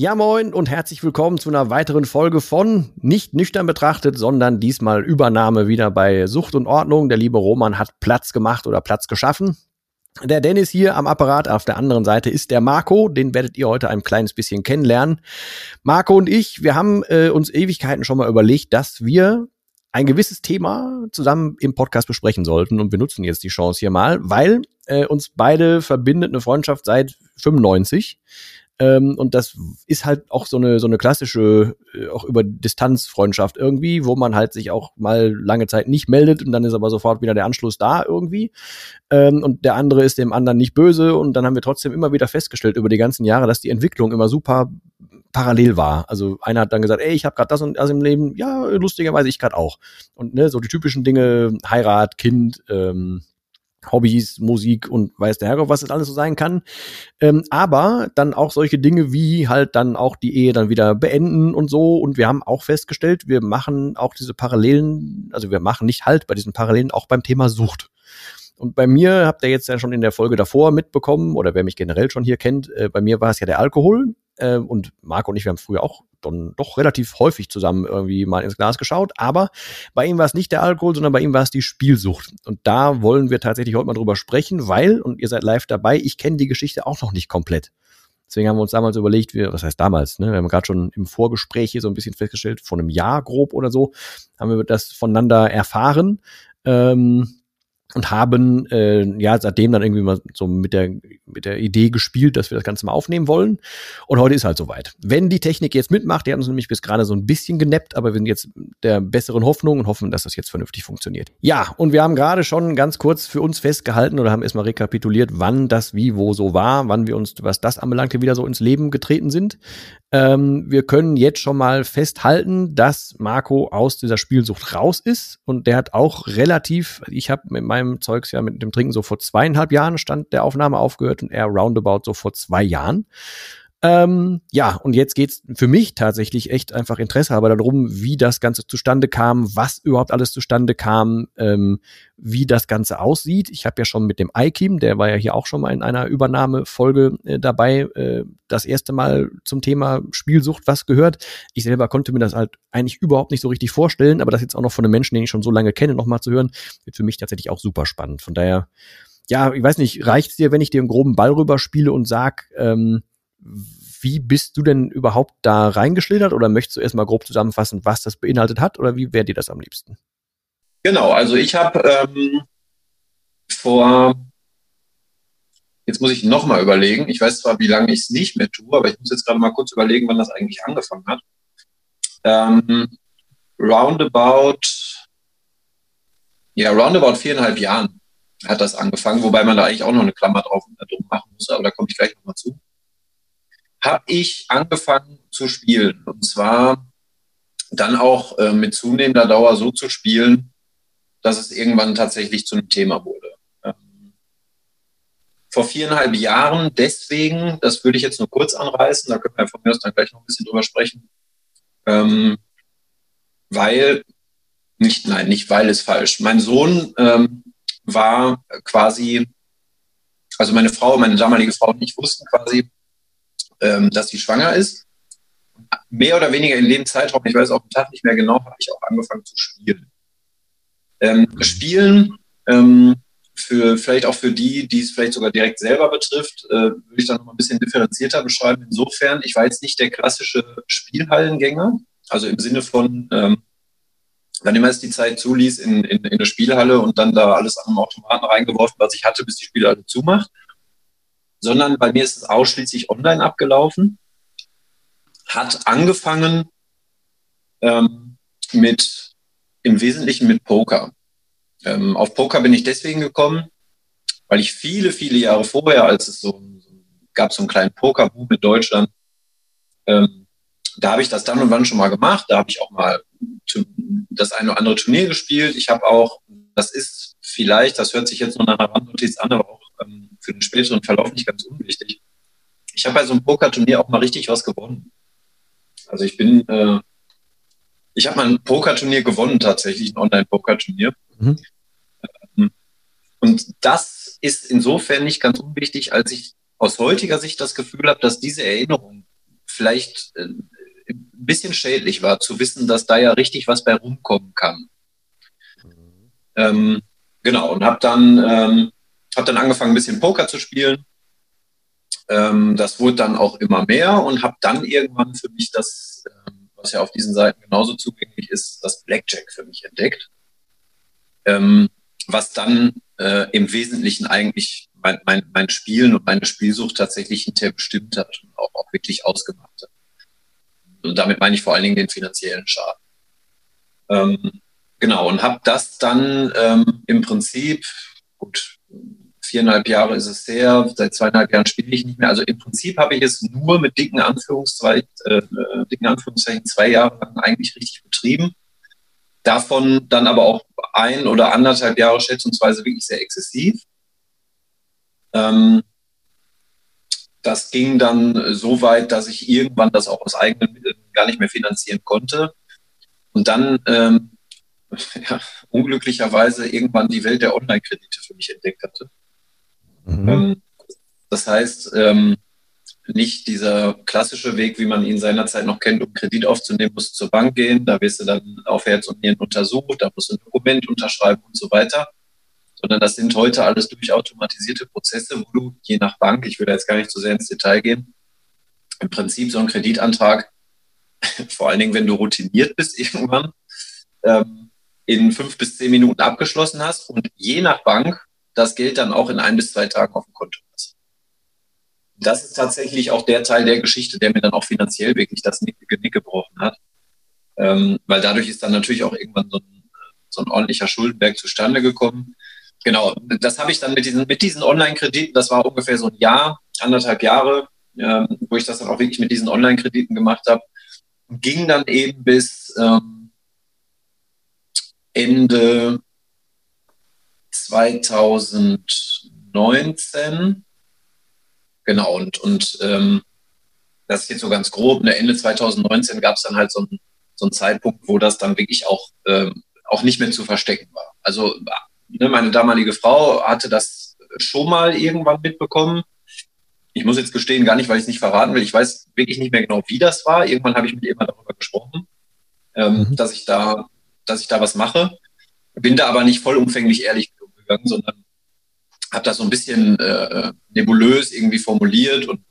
Ja, moin und herzlich willkommen zu einer weiteren Folge von Nicht nüchtern betrachtet, sondern diesmal Übernahme wieder bei Sucht und Ordnung. Der liebe Roman hat Platz gemacht oder Platz geschaffen. Der Dennis hier am Apparat, auf der anderen Seite ist der Marco, den werdet ihr heute ein kleines bisschen kennenlernen. Marco und ich, wir haben äh, uns Ewigkeiten schon mal überlegt, dass wir ein gewisses Thema zusammen im Podcast besprechen sollten und wir nutzen jetzt die Chance hier mal, weil äh, uns beide verbindet eine Freundschaft seit 95 ähm, und das ist halt auch so eine, so eine klassische, äh, auch über Distanzfreundschaft irgendwie, wo man halt sich auch mal lange Zeit nicht meldet und dann ist aber sofort wieder der Anschluss da irgendwie. Ähm, und der andere ist dem anderen nicht böse und dann haben wir trotzdem immer wieder festgestellt über die ganzen Jahre, dass die Entwicklung immer super parallel war. Also einer hat dann gesagt, ey, ich habe gerade das und das im Leben. Ja, lustigerweise ich gerade auch. Und ne, so die typischen Dinge, Heirat, Kind, ähm, Hobbys, Musik und weiß der Herr, was das alles so sein kann. Ähm, aber dann auch solche Dinge wie halt dann auch die Ehe dann wieder beenden und so. Und wir haben auch festgestellt, wir machen auch diese Parallelen, also wir machen nicht halt bei diesen Parallelen auch beim Thema Sucht. Und bei mir habt ihr jetzt ja schon in der Folge davor mitbekommen, oder wer mich generell schon hier kennt, äh, bei mir war es ja der Alkohol. Äh, und Marco und ich, wir haben früher auch dann doch relativ häufig zusammen irgendwie mal ins Glas geschaut. Aber bei ihm war es nicht der Alkohol, sondern bei ihm war es die Spielsucht. Und da wollen wir tatsächlich heute mal drüber sprechen, weil, und ihr seid live dabei, ich kenne die Geschichte auch noch nicht komplett. Deswegen haben wir uns damals überlegt, wir, was heißt damals, ne? Wir haben gerade schon im Vorgespräch hier so ein bisschen festgestellt, vor einem Jahr grob oder so, haben wir das voneinander erfahren. Ähm, und haben äh, ja seitdem dann irgendwie mal so mit der mit der Idee gespielt, dass wir das Ganze mal aufnehmen wollen. Und heute ist halt soweit. Wenn die Technik jetzt mitmacht, die hat uns nämlich bis gerade so ein bisschen genappt, aber wir sind jetzt der besseren Hoffnung und hoffen, dass das jetzt vernünftig funktioniert. Ja, und wir haben gerade schon ganz kurz für uns festgehalten oder haben erstmal rekapituliert, wann das wie wo so war, wann wir uns, was das anbelangte, wieder so ins Leben getreten sind. Ähm, wir können jetzt schon mal festhalten, dass Marco aus dieser Spielsucht raus ist und der hat auch relativ, ich habe mit meinem Zeugs ja mit dem Trinken so vor zweieinhalb Jahren stand der Aufnahme aufgehört und er roundabout so vor zwei Jahren. Ähm, ja, und jetzt geht's für mich tatsächlich echt einfach Interesse aber darum, wie das Ganze zustande kam, was überhaupt alles zustande kam, ähm, wie das Ganze aussieht. Ich habe ja schon mit dem IKIM, der war ja hier auch schon mal in einer Übernahmefolge äh, dabei, äh, das erste Mal zum Thema Spielsucht was gehört. Ich selber konnte mir das halt eigentlich überhaupt nicht so richtig vorstellen, aber das jetzt auch noch von einem Menschen, den ich schon so lange kenne, nochmal zu hören, wird für mich tatsächlich auch super spannend. Von daher, ja, ich weiß nicht, reicht's dir, wenn ich dir einen groben Ball rüberspiele und sag, ähm, wie bist du denn überhaupt da reingeschlittert oder möchtest du erstmal grob zusammenfassen, was das beinhaltet hat oder wie wäre dir das am liebsten? Genau, also ich habe ähm, vor, jetzt muss ich nochmal überlegen, ich weiß zwar, wie lange ich es nicht mehr tue, aber ich muss jetzt gerade mal kurz überlegen, wann das eigentlich angefangen hat. Ähm, roundabout, ja, roundabout viereinhalb Jahren hat das angefangen, wobei man da eigentlich auch noch eine Klammer drauf machen muss, aber da komme ich gleich nochmal zu habe ich angefangen zu spielen. Und zwar dann auch äh, mit zunehmender Dauer so zu spielen, dass es irgendwann tatsächlich zu einem Thema wurde. Ähm, vor viereinhalb Jahren deswegen, das würde ich jetzt nur kurz anreißen, da können wir von mir aus dann gleich noch ein bisschen drüber sprechen, ähm, weil, nicht, nein, nicht weil ist falsch. Mein Sohn ähm, war quasi, also meine Frau, meine damalige Frau und ich wussten quasi, ähm, dass sie schwanger ist. Mehr oder weniger in dem Zeitraum, ich weiß auch den Tag nicht mehr genau, habe ich auch angefangen zu spielen. Ähm, spielen, ähm, für, vielleicht auch für die, die es vielleicht sogar direkt selber betrifft, äh, würde ich dann noch ein bisschen differenzierter beschreiben. Insofern, ich war jetzt nicht der klassische Spielhallengänger, also im Sinne von, ähm, wann immer es die Zeit zuließ, in, in, in eine Spielhalle und dann da alles an den Automaten reingeworfen, was ich hatte, bis die Spielhalle zumacht, sondern bei mir ist es ausschließlich online abgelaufen. Hat angefangen ähm, mit, im Wesentlichen mit Poker. Ähm, auf Poker bin ich deswegen gekommen, weil ich viele, viele Jahre vorher, als es so, gab so einen kleinen Pokerboom in Deutschland, ähm, da habe ich das dann und wann schon mal gemacht. Da habe ich auch mal das eine oder andere Turnier gespielt. Ich habe auch, das ist vielleicht, das hört sich jetzt nur nach einer Randnotiz an, aber auch ähm, für den späteren Verlauf nicht ganz unwichtig. Ich habe bei so einem Pokerturnier auch mal richtig was gewonnen. Also ich bin, äh, ich habe mal ein Pokerturnier gewonnen tatsächlich, ein Online-Pokerturnier. Mhm. Ähm, und das ist insofern nicht ganz unwichtig, als ich aus heutiger Sicht das Gefühl habe, dass diese Erinnerung vielleicht äh, ein bisschen schädlich war, zu wissen, dass da ja richtig was bei rumkommen kann. Mhm. Ähm, genau, und habe dann, ähm, hab dann angefangen, ein bisschen Poker zu spielen. Ähm, das wurde dann auch immer mehr und habe dann irgendwann für mich das, ähm, was ja auf diesen Seiten genauso zugänglich ist, das Blackjack für mich entdeckt. Ähm, was dann äh, im Wesentlichen eigentlich mein, mein, mein Spielen und meine Spielsucht tatsächlich hinterher bestimmt hat und auch, auch wirklich ausgemacht hat. Und damit meine ich vor allen Dingen den finanziellen Schaden. Ähm, genau, und habe das dann ähm, im Prinzip, gut, viereinhalb Jahre ist es her, seit zweieinhalb Jahren spiele ich nicht mehr. Also im Prinzip habe ich es nur mit dicken Anführungszeichen, äh, dicken Anführungszeichen zwei Jahre lang eigentlich richtig betrieben. Davon dann aber auch ein oder anderthalb Jahre schätzungsweise wirklich sehr exzessiv. Ähm, das ging dann so weit, dass ich irgendwann das auch aus eigenen Mitteln gar nicht mehr finanzieren konnte. Und dann ähm, ja, unglücklicherweise irgendwann die Welt der Online-Kredite für mich entdeckt hatte. Mhm. Ähm, das heißt, ähm, nicht dieser klassische Weg, wie man ihn seinerzeit noch kennt, um Kredit aufzunehmen, musst du zur Bank gehen, da wirst du dann auf Herz und Nieren untersucht, da musst du ein Dokument unterschreiben und so weiter, sondern das sind heute alles durchautomatisierte Prozesse, wo du je nach Bank, ich will da jetzt gar nicht so sehr ins Detail gehen, im Prinzip so einen Kreditantrag, vor allen Dingen, wenn du routiniert bist irgendwann, ähm, in fünf bis zehn Minuten abgeschlossen hast und je nach Bank das Geld dann auch in ein bis zwei Tagen auf dem Konto hast. Das ist tatsächlich auch der Teil der Geschichte, der mir dann auch finanziell wirklich das Genick gebrochen hat. Ähm, weil dadurch ist dann natürlich auch irgendwann so ein, so ein ordentlicher Schuldenberg zustande gekommen, genau, das habe ich dann mit diesen, mit diesen Online-Krediten, das war ungefähr so ein Jahr, anderthalb Jahre, ähm, wo ich das dann auch wirklich mit diesen Online-Krediten gemacht habe. Ging dann eben bis ähm, Ende 2019. Genau, und, und ähm, das ist jetzt so ganz grob. Ne, Ende 2019 gab es dann halt so einen, so einen Zeitpunkt, wo das dann wirklich auch, ähm, auch nicht mehr zu verstecken war. Also ne, meine damalige Frau hatte das schon mal irgendwann mitbekommen. Ich muss jetzt gestehen, gar nicht, weil ich es nicht verraten will. Ich weiß wirklich nicht mehr genau, wie das war. Irgendwann habe ich mit ihr mal darüber gesprochen, ähm, mhm. dass ich da, dass ich da was mache. Bin da aber nicht vollumfänglich ehrlich gegangen, sondern habe das so ein bisschen äh, nebulös irgendwie formuliert und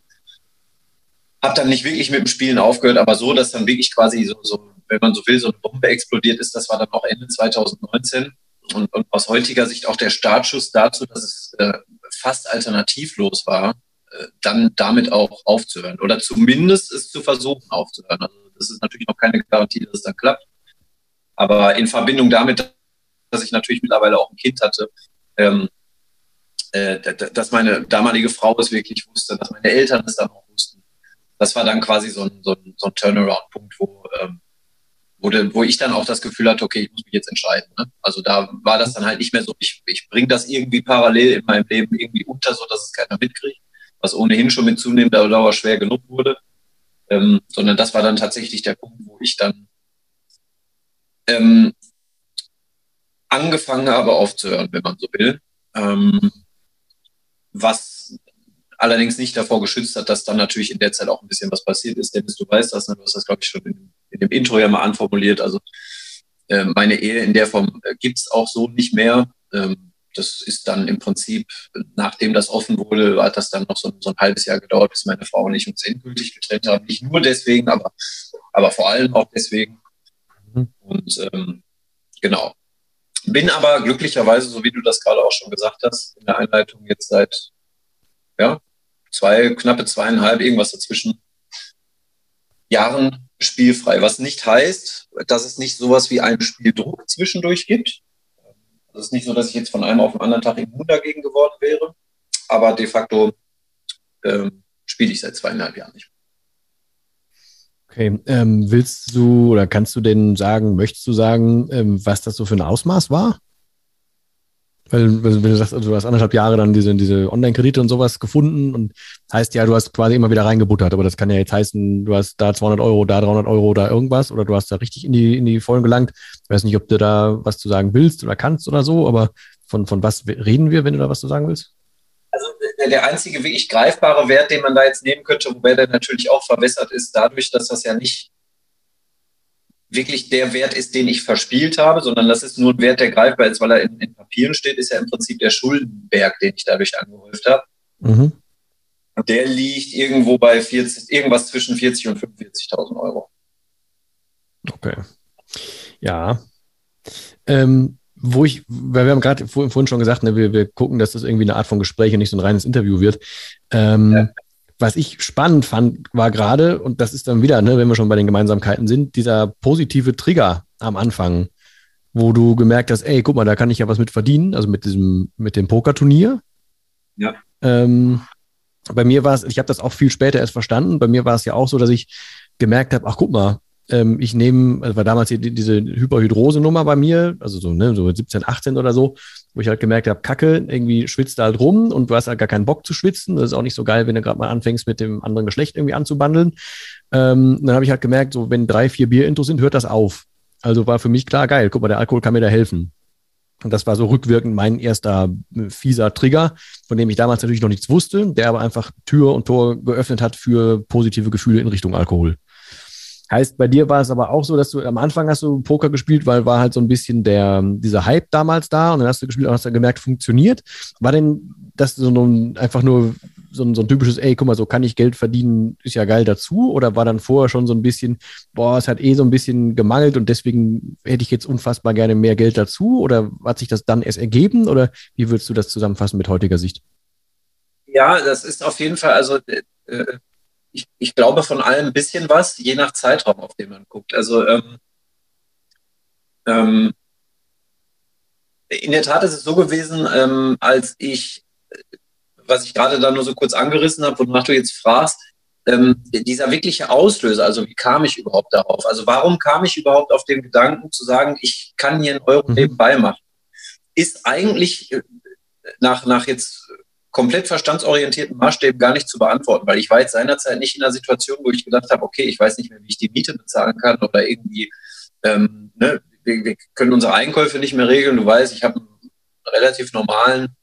habe dann nicht wirklich mit dem Spielen aufgehört, aber so, dass dann wirklich quasi so, so, wenn man so will, so eine Bombe explodiert ist. Das war dann auch Ende 2019 und, und aus heutiger Sicht auch der Startschuss dazu, dass es äh, fast alternativlos war, äh, dann damit auch aufzuhören oder zumindest es zu versuchen aufzuhören. Also das ist natürlich noch keine Garantie, dass es dann klappt. Aber in Verbindung damit, dass ich natürlich mittlerweile auch ein Kind hatte, ähm, äh, dass meine damalige Frau es wirklich wusste, dass meine Eltern es dann auch wussten. Das war dann quasi so ein, so ein, so ein Turnaround-Punkt, wo ähm, wo, wo ich dann auch das Gefühl hatte, okay, ich muss mich jetzt entscheiden. Ne? Also da war das dann halt nicht mehr so, ich, ich bringe das irgendwie parallel in meinem Leben irgendwie unter, so dass es keiner mitkriegt, was ohnehin schon mit zunehmender Dauer schwer genug wurde. Ähm, sondern das war dann tatsächlich der Punkt, wo ich dann ähm, angefangen habe aufzuhören, wenn man so will. Ähm, was allerdings nicht davor geschützt hat, dass dann natürlich in der Zeit auch ein bisschen was passiert ist. Dennis, du weißt das, ne? du hast das, glaube ich, schon in, in, dem Intro ja mal anformuliert. Also äh, meine Ehe in der Form äh, gibt's auch so nicht mehr. Ähm, das ist dann im Prinzip, nachdem das offen wurde, hat das dann noch so, so ein halbes Jahr gedauert, bis meine Frau und ich uns endgültig getrennt haben. Nicht nur deswegen, aber, aber vor allem auch deswegen. Mhm. Und ähm, genau. Bin aber glücklicherweise, so wie du das gerade auch schon gesagt hast, in der Einleitung jetzt seit ja, zwei, knappe zweieinhalb, irgendwas dazwischen Jahren spielfrei. Was nicht heißt, dass es nicht sowas wie einen Spieldruck zwischendurch gibt. Es ist nicht so, dass ich jetzt von einem auf den anderen Tag immun dagegen geworden wäre. Aber de facto ähm, spiele ich seit zweieinhalb Jahren nicht. Okay, ähm, willst du oder kannst du denn sagen, möchtest du sagen, ähm, was das so für ein Ausmaß war? Weil, wenn du sagst, also du hast anderthalb Jahre dann diese, diese Online-Kredite und sowas gefunden und heißt ja, du hast quasi immer wieder reingebuttert, aber das kann ja jetzt heißen, du hast da 200 Euro, da 300 Euro, da irgendwas oder du hast da richtig in die, in die Vollen gelangt. Ich weiß nicht, ob du da was zu sagen willst oder kannst oder so, aber von, von was reden wir, wenn du da was zu sagen willst? Der der einzige wirklich greifbare Wert, den man da jetzt nehmen könnte, wobei der natürlich auch verwässert ist, dadurch, dass das ja nicht wirklich der Wert ist, den ich verspielt habe, sondern das ist nur ein Wert, der greifbar ist, weil er in, in Papieren steht, ist ja im Prinzip der Schuldenberg, den ich dadurch angehäuft habe. Mhm. Der liegt irgendwo bei 40, irgendwas zwischen 40 und 45.000 Euro. Okay. Ja. Ähm, wo ich, weil wir haben gerade vorhin schon gesagt, ne, wir, wir gucken, dass das irgendwie eine Art von Gespräch und nicht so ein reines Interview wird. Ähm, ja. Was ich spannend fand, war gerade, und das ist dann wieder, ne, wenn wir schon bei den Gemeinsamkeiten sind, dieser positive Trigger am Anfang, wo du gemerkt hast, ey, guck mal, da kann ich ja was mit verdienen, also mit diesem, mit dem Pokerturnier. Ja. Ähm, bei mir war es, ich habe das auch viel später erst verstanden. Bei mir war es ja auch so, dass ich gemerkt habe, ach guck mal, ähm, ich nehme, also war damals hier diese Hyperhydrose-Nummer bei mir, also so, ne, so 17, 18 oder so, wo ich halt gemerkt habe, Kacke, irgendwie schwitzt da halt rum und du hast halt gar keinen Bock zu schwitzen. Das ist auch nicht so geil, wenn du gerade mal anfängst, mit dem anderen Geschlecht irgendwie anzubandeln. Ähm, dann habe ich halt gemerkt, so wenn drei, vier Bier-Intos sind, hört das auf. Also war für mich klar, geil, guck mal, der Alkohol kann mir da helfen. Und das war so rückwirkend mein erster äh, fieser Trigger, von dem ich damals natürlich noch nichts wusste, der aber einfach Tür und Tor geöffnet hat für positive Gefühle in Richtung Alkohol. Heißt, bei dir war es aber auch so, dass du am Anfang hast du Poker gespielt, weil war halt so ein bisschen der, dieser Hype damals da und dann hast du gespielt und hast dann gemerkt, funktioniert. War denn das so ein, einfach nur so ein, so ein typisches, ey, guck mal, so kann ich Geld verdienen, ist ja geil dazu? Oder war dann vorher schon so ein bisschen, boah, es hat eh so ein bisschen gemangelt und deswegen hätte ich jetzt unfassbar gerne mehr Geld dazu? Oder hat sich das dann erst ergeben? Oder wie würdest du das zusammenfassen mit heutiger Sicht? Ja, das ist auf jeden Fall, also äh, äh ich, ich glaube von allem ein bisschen was, je nach Zeitraum, auf den man guckt. Also ähm, ähm, in der Tat ist es so gewesen, ähm, als ich, was ich gerade da nur so kurz angerissen habe, wonach du jetzt fragst, ähm, dieser wirkliche Auslöser, also wie kam ich überhaupt darauf? Also warum kam ich überhaupt auf den Gedanken zu sagen, ich kann hier einen Euro mhm. nebenbei machen? Ist eigentlich äh, nach, nach jetzt komplett verstandsorientierten Maßstäben gar nicht zu beantworten, weil ich war jetzt seinerzeit nicht in einer Situation, wo ich gedacht habe, okay, ich weiß nicht mehr, wie ich die Miete bezahlen kann oder irgendwie, ähm, ne, wir, wir können unsere Einkäufe nicht mehr regeln. Du weißt, ich habe einen relativ normalen,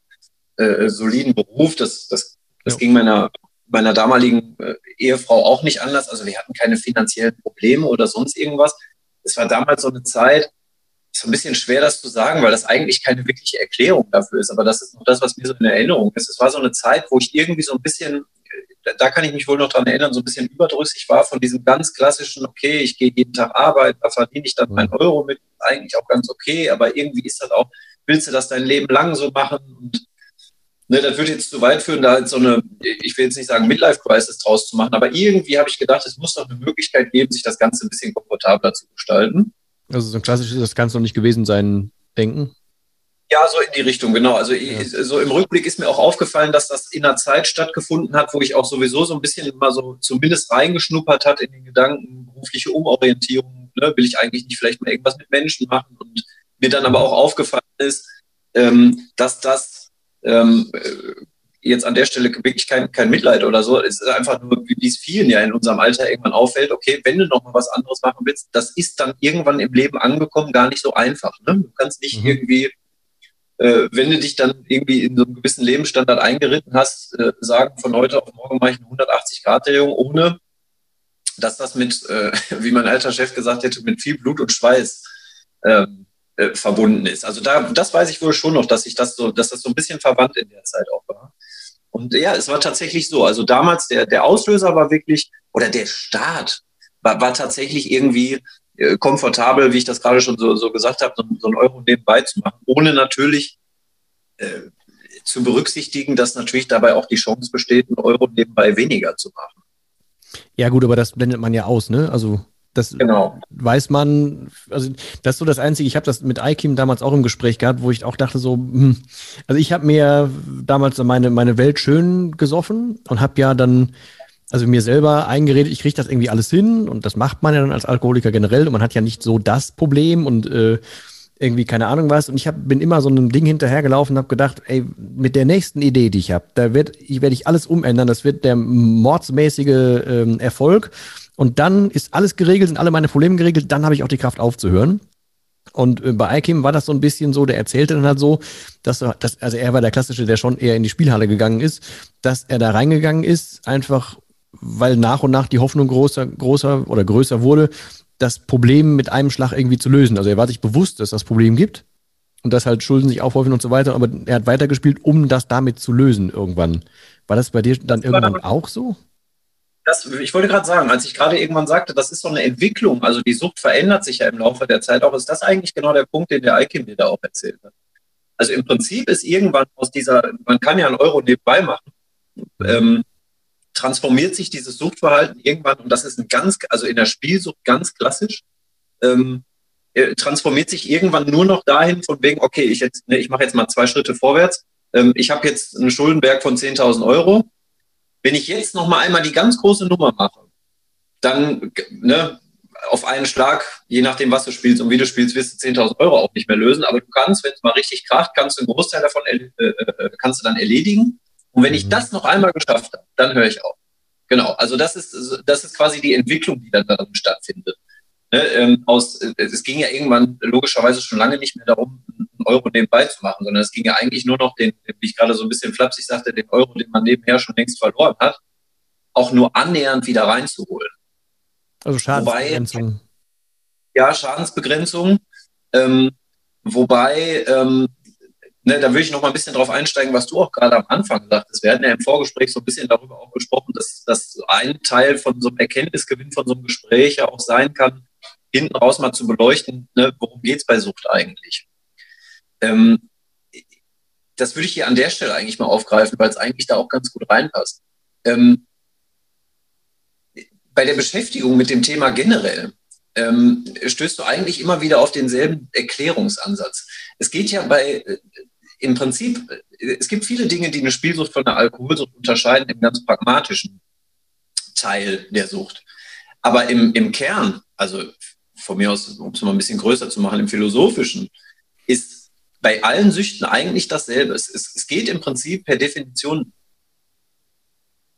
äh, soliden Beruf. Das, das, das ja. ging meiner, meiner damaligen äh, Ehefrau auch nicht anders. Also wir hatten keine finanziellen Probleme oder sonst irgendwas. Es war damals so eine Zeit, ist ein bisschen schwer, das zu sagen, weil das eigentlich keine wirkliche Erklärung dafür ist. Aber das ist noch das, was mir so in Erinnerung ist. Es war so eine Zeit, wo ich irgendwie so ein bisschen, da kann ich mich wohl noch dran erinnern, so ein bisschen überdrüssig war von diesem ganz klassischen, okay, ich gehe jeden Tag arbeiten, da verdiene ich dann meinen Euro mit, eigentlich auch ganz okay, aber irgendwie ist das auch, willst du das dein Leben lang so machen? Und ne, das würde jetzt zu weit führen, da halt so eine, ich will jetzt nicht sagen Midlife-Crisis draus zu machen, aber irgendwie habe ich gedacht, es muss doch eine Möglichkeit geben, sich das Ganze ein bisschen komfortabler zu gestalten. Also so ein klassisches, das kann es noch nicht gewesen sein, denken. Ja, so in die Richtung, genau. Also ja. so im Rückblick ist mir auch aufgefallen, dass das in einer Zeit stattgefunden hat, wo ich auch sowieso so ein bisschen mal so zumindest reingeschnuppert hat in den Gedanken, berufliche Umorientierung, ne? will ich eigentlich nicht vielleicht mal irgendwas mit Menschen machen und mir dann aber auch aufgefallen ist, ähm, dass das ähm, jetzt an der Stelle wirklich kein, kein Mitleid oder so. Es ist einfach nur, wie es vielen ja in unserem Alter irgendwann auffällt, okay, wenn du noch mal was anderes machen willst, das ist dann irgendwann im Leben angekommen gar nicht so einfach. Ne? Du kannst nicht mhm. irgendwie, äh, wenn du dich dann irgendwie in so einem gewissen Lebensstandard eingeritten hast, äh, sagen, von heute auf morgen mache ich eine 180-Grad-Drehung, ohne dass das mit, äh, wie mein alter Chef gesagt hätte, mit viel Blut und Schweiß ähm, äh, verbunden ist. Also da, das weiß ich wohl schon noch, dass ich das so, dass das so ein bisschen verwandt in der Zeit auch war. Und ja, es war tatsächlich so. Also damals der, der Auslöser war wirklich, oder der Start war, war tatsächlich irgendwie äh, komfortabel, wie ich das gerade schon so, so gesagt habe, so, so einen Euro nebenbei zu machen, ohne natürlich äh, zu berücksichtigen, dass natürlich dabei auch die Chance besteht, einen Euro nebenbei weniger zu machen. Ja, gut, aber das blendet man ja aus, ne? Also das genau. weiß man, also das ist so das Einzige, ich habe das mit Aikim damals auch im Gespräch gehabt, wo ich auch dachte so, hm, also ich habe mir damals meine, meine Welt schön gesoffen und habe ja dann, also mir selber eingeredet, ich kriege das irgendwie alles hin und das macht man ja dann als Alkoholiker generell und man hat ja nicht so das Problem und äh, irgendwie keine Ahnung was. Und ich hab, bin immer so einem Ding hinterhergelaufen und habe gedacht, ey, mit der nächsten Idee, die ich habe, da werde ich, werd ich alles umändern. Das wird der mordsmäßige ähm, Erfolg. Und dann ist alles geregelt, sind alle meine Probleme geregelt, dann habe ich auch die Kraft aufzuhören. Und äh, bei Aikim war das so ein bisschen so, der erzählte dann halt so, dass, er, dass also er war der Klassische, der schon eher in die Spielhalle gegangen ist, dass er da reingegangen ist, einfach weil nach und nach die Hoffnung größer, größer oder größer wurde, das Problem mit einem Schlag irgendwie zu lösen. Also er war sich bewusst, dass das Problem gibt und dass halt Schulden sich aufhäufen und so weiter, aber er hat weitergespielt, um das damit zu lösen irgendwann. War das bei dir dann irgendwann auch so? Das, ich wollte gerade sagen, als ich gerade irgendwann sagte, das ist so eine Entwicklung, also die Sucht verändert sich ja im Laufe der Zeit auch, ist das eigentlich genau der Punkt, den der Eikin mir da auch erzählt hat. Also im Prinzip ist irgendwann aus dieser, man kann ja einen Euro nebenbei machen, ähm, transformiert sich dieses Suchtverhalten irgendwann, und das ist ein ganz, also in der Spielsucht ganz klassisch, ähm, äh, transformiert sich irgendwann nur noch dahin, von wegen, okay, ich, jetzt, ne, ich mache jetzt mal zwei Schritte vorwärts, ähm, ich habe jetzt einen Schuldenberg von 10.000 Euro, wenn ich jetzt noch mal einmal die ganz große Nummer mache, dann ne, auf einen Schlag, je nachdem, was du spielst und wie du spielst, wirst du 10.000 Euro auch nicht mehr lösen. Aber du kannst, wenn es mal richtig kracht, kannst du einen Großteil davon äh, äh, kannst du dann erledigen. Und wenn ich mhm. das noch einmal geschafft habe, dann höre ich auf. Genau, also das ist, das ist quasi die Entwicklung, die dann darin stattfindet. Ne, ähm, aus, äh, es ging ja irgendwann logischerweise schon lange nicht mehr darum, Euro nebenbei zu machen, sondern es ging ja eigentlich nur noch den, wie ich gerade so ein bisschen flapsig sagte, den Euro, den man nebenher schon längst verloren hat, auch nur annähernd wieder reinzuholen. Also Schadensbegrenzung. Wobei, ja, Schadensbegrenzung. Ähm, wobei, ähm, ne, da würde ich noch mal ein bisschen drauf einsteigen, was du auch gerade am Anfang sagtest. Wir hatten ja im Vorgespräch so ein bisschen darüber auch gesprochen, dass, dass ein Teil von so einem Erkenntnisgewinn von so einem Gespräch ja auch sein kann, hinten raus mal zu beleuchten, ne, worum geht es bei Sucht eigentlich. Ähm, das würde ich hier an der Stelle eigentlich mal aufgreifen, weil es eigentlich da auch ganz gut reinpasst. Ähm, bei der Beschäftigung mit dem Thema generell ähm, stößt du eigentlich immer wieder auf denselben Erklärungsansatz. Es geht ja bei, äh, im Prinzip, äh, es gibt viele Dinge, die eine Spielsucht von einer Alkoholsucht unterscheiden im ganz pragmatischen Teil der Sucht. Aber im, im Kern, also von mir aus, um es mal ein bisschen größer zu machen, im Philosophischen, bei allen Süchten eigentlich dasselbe. Es, es, es geht im Prinzip per Definition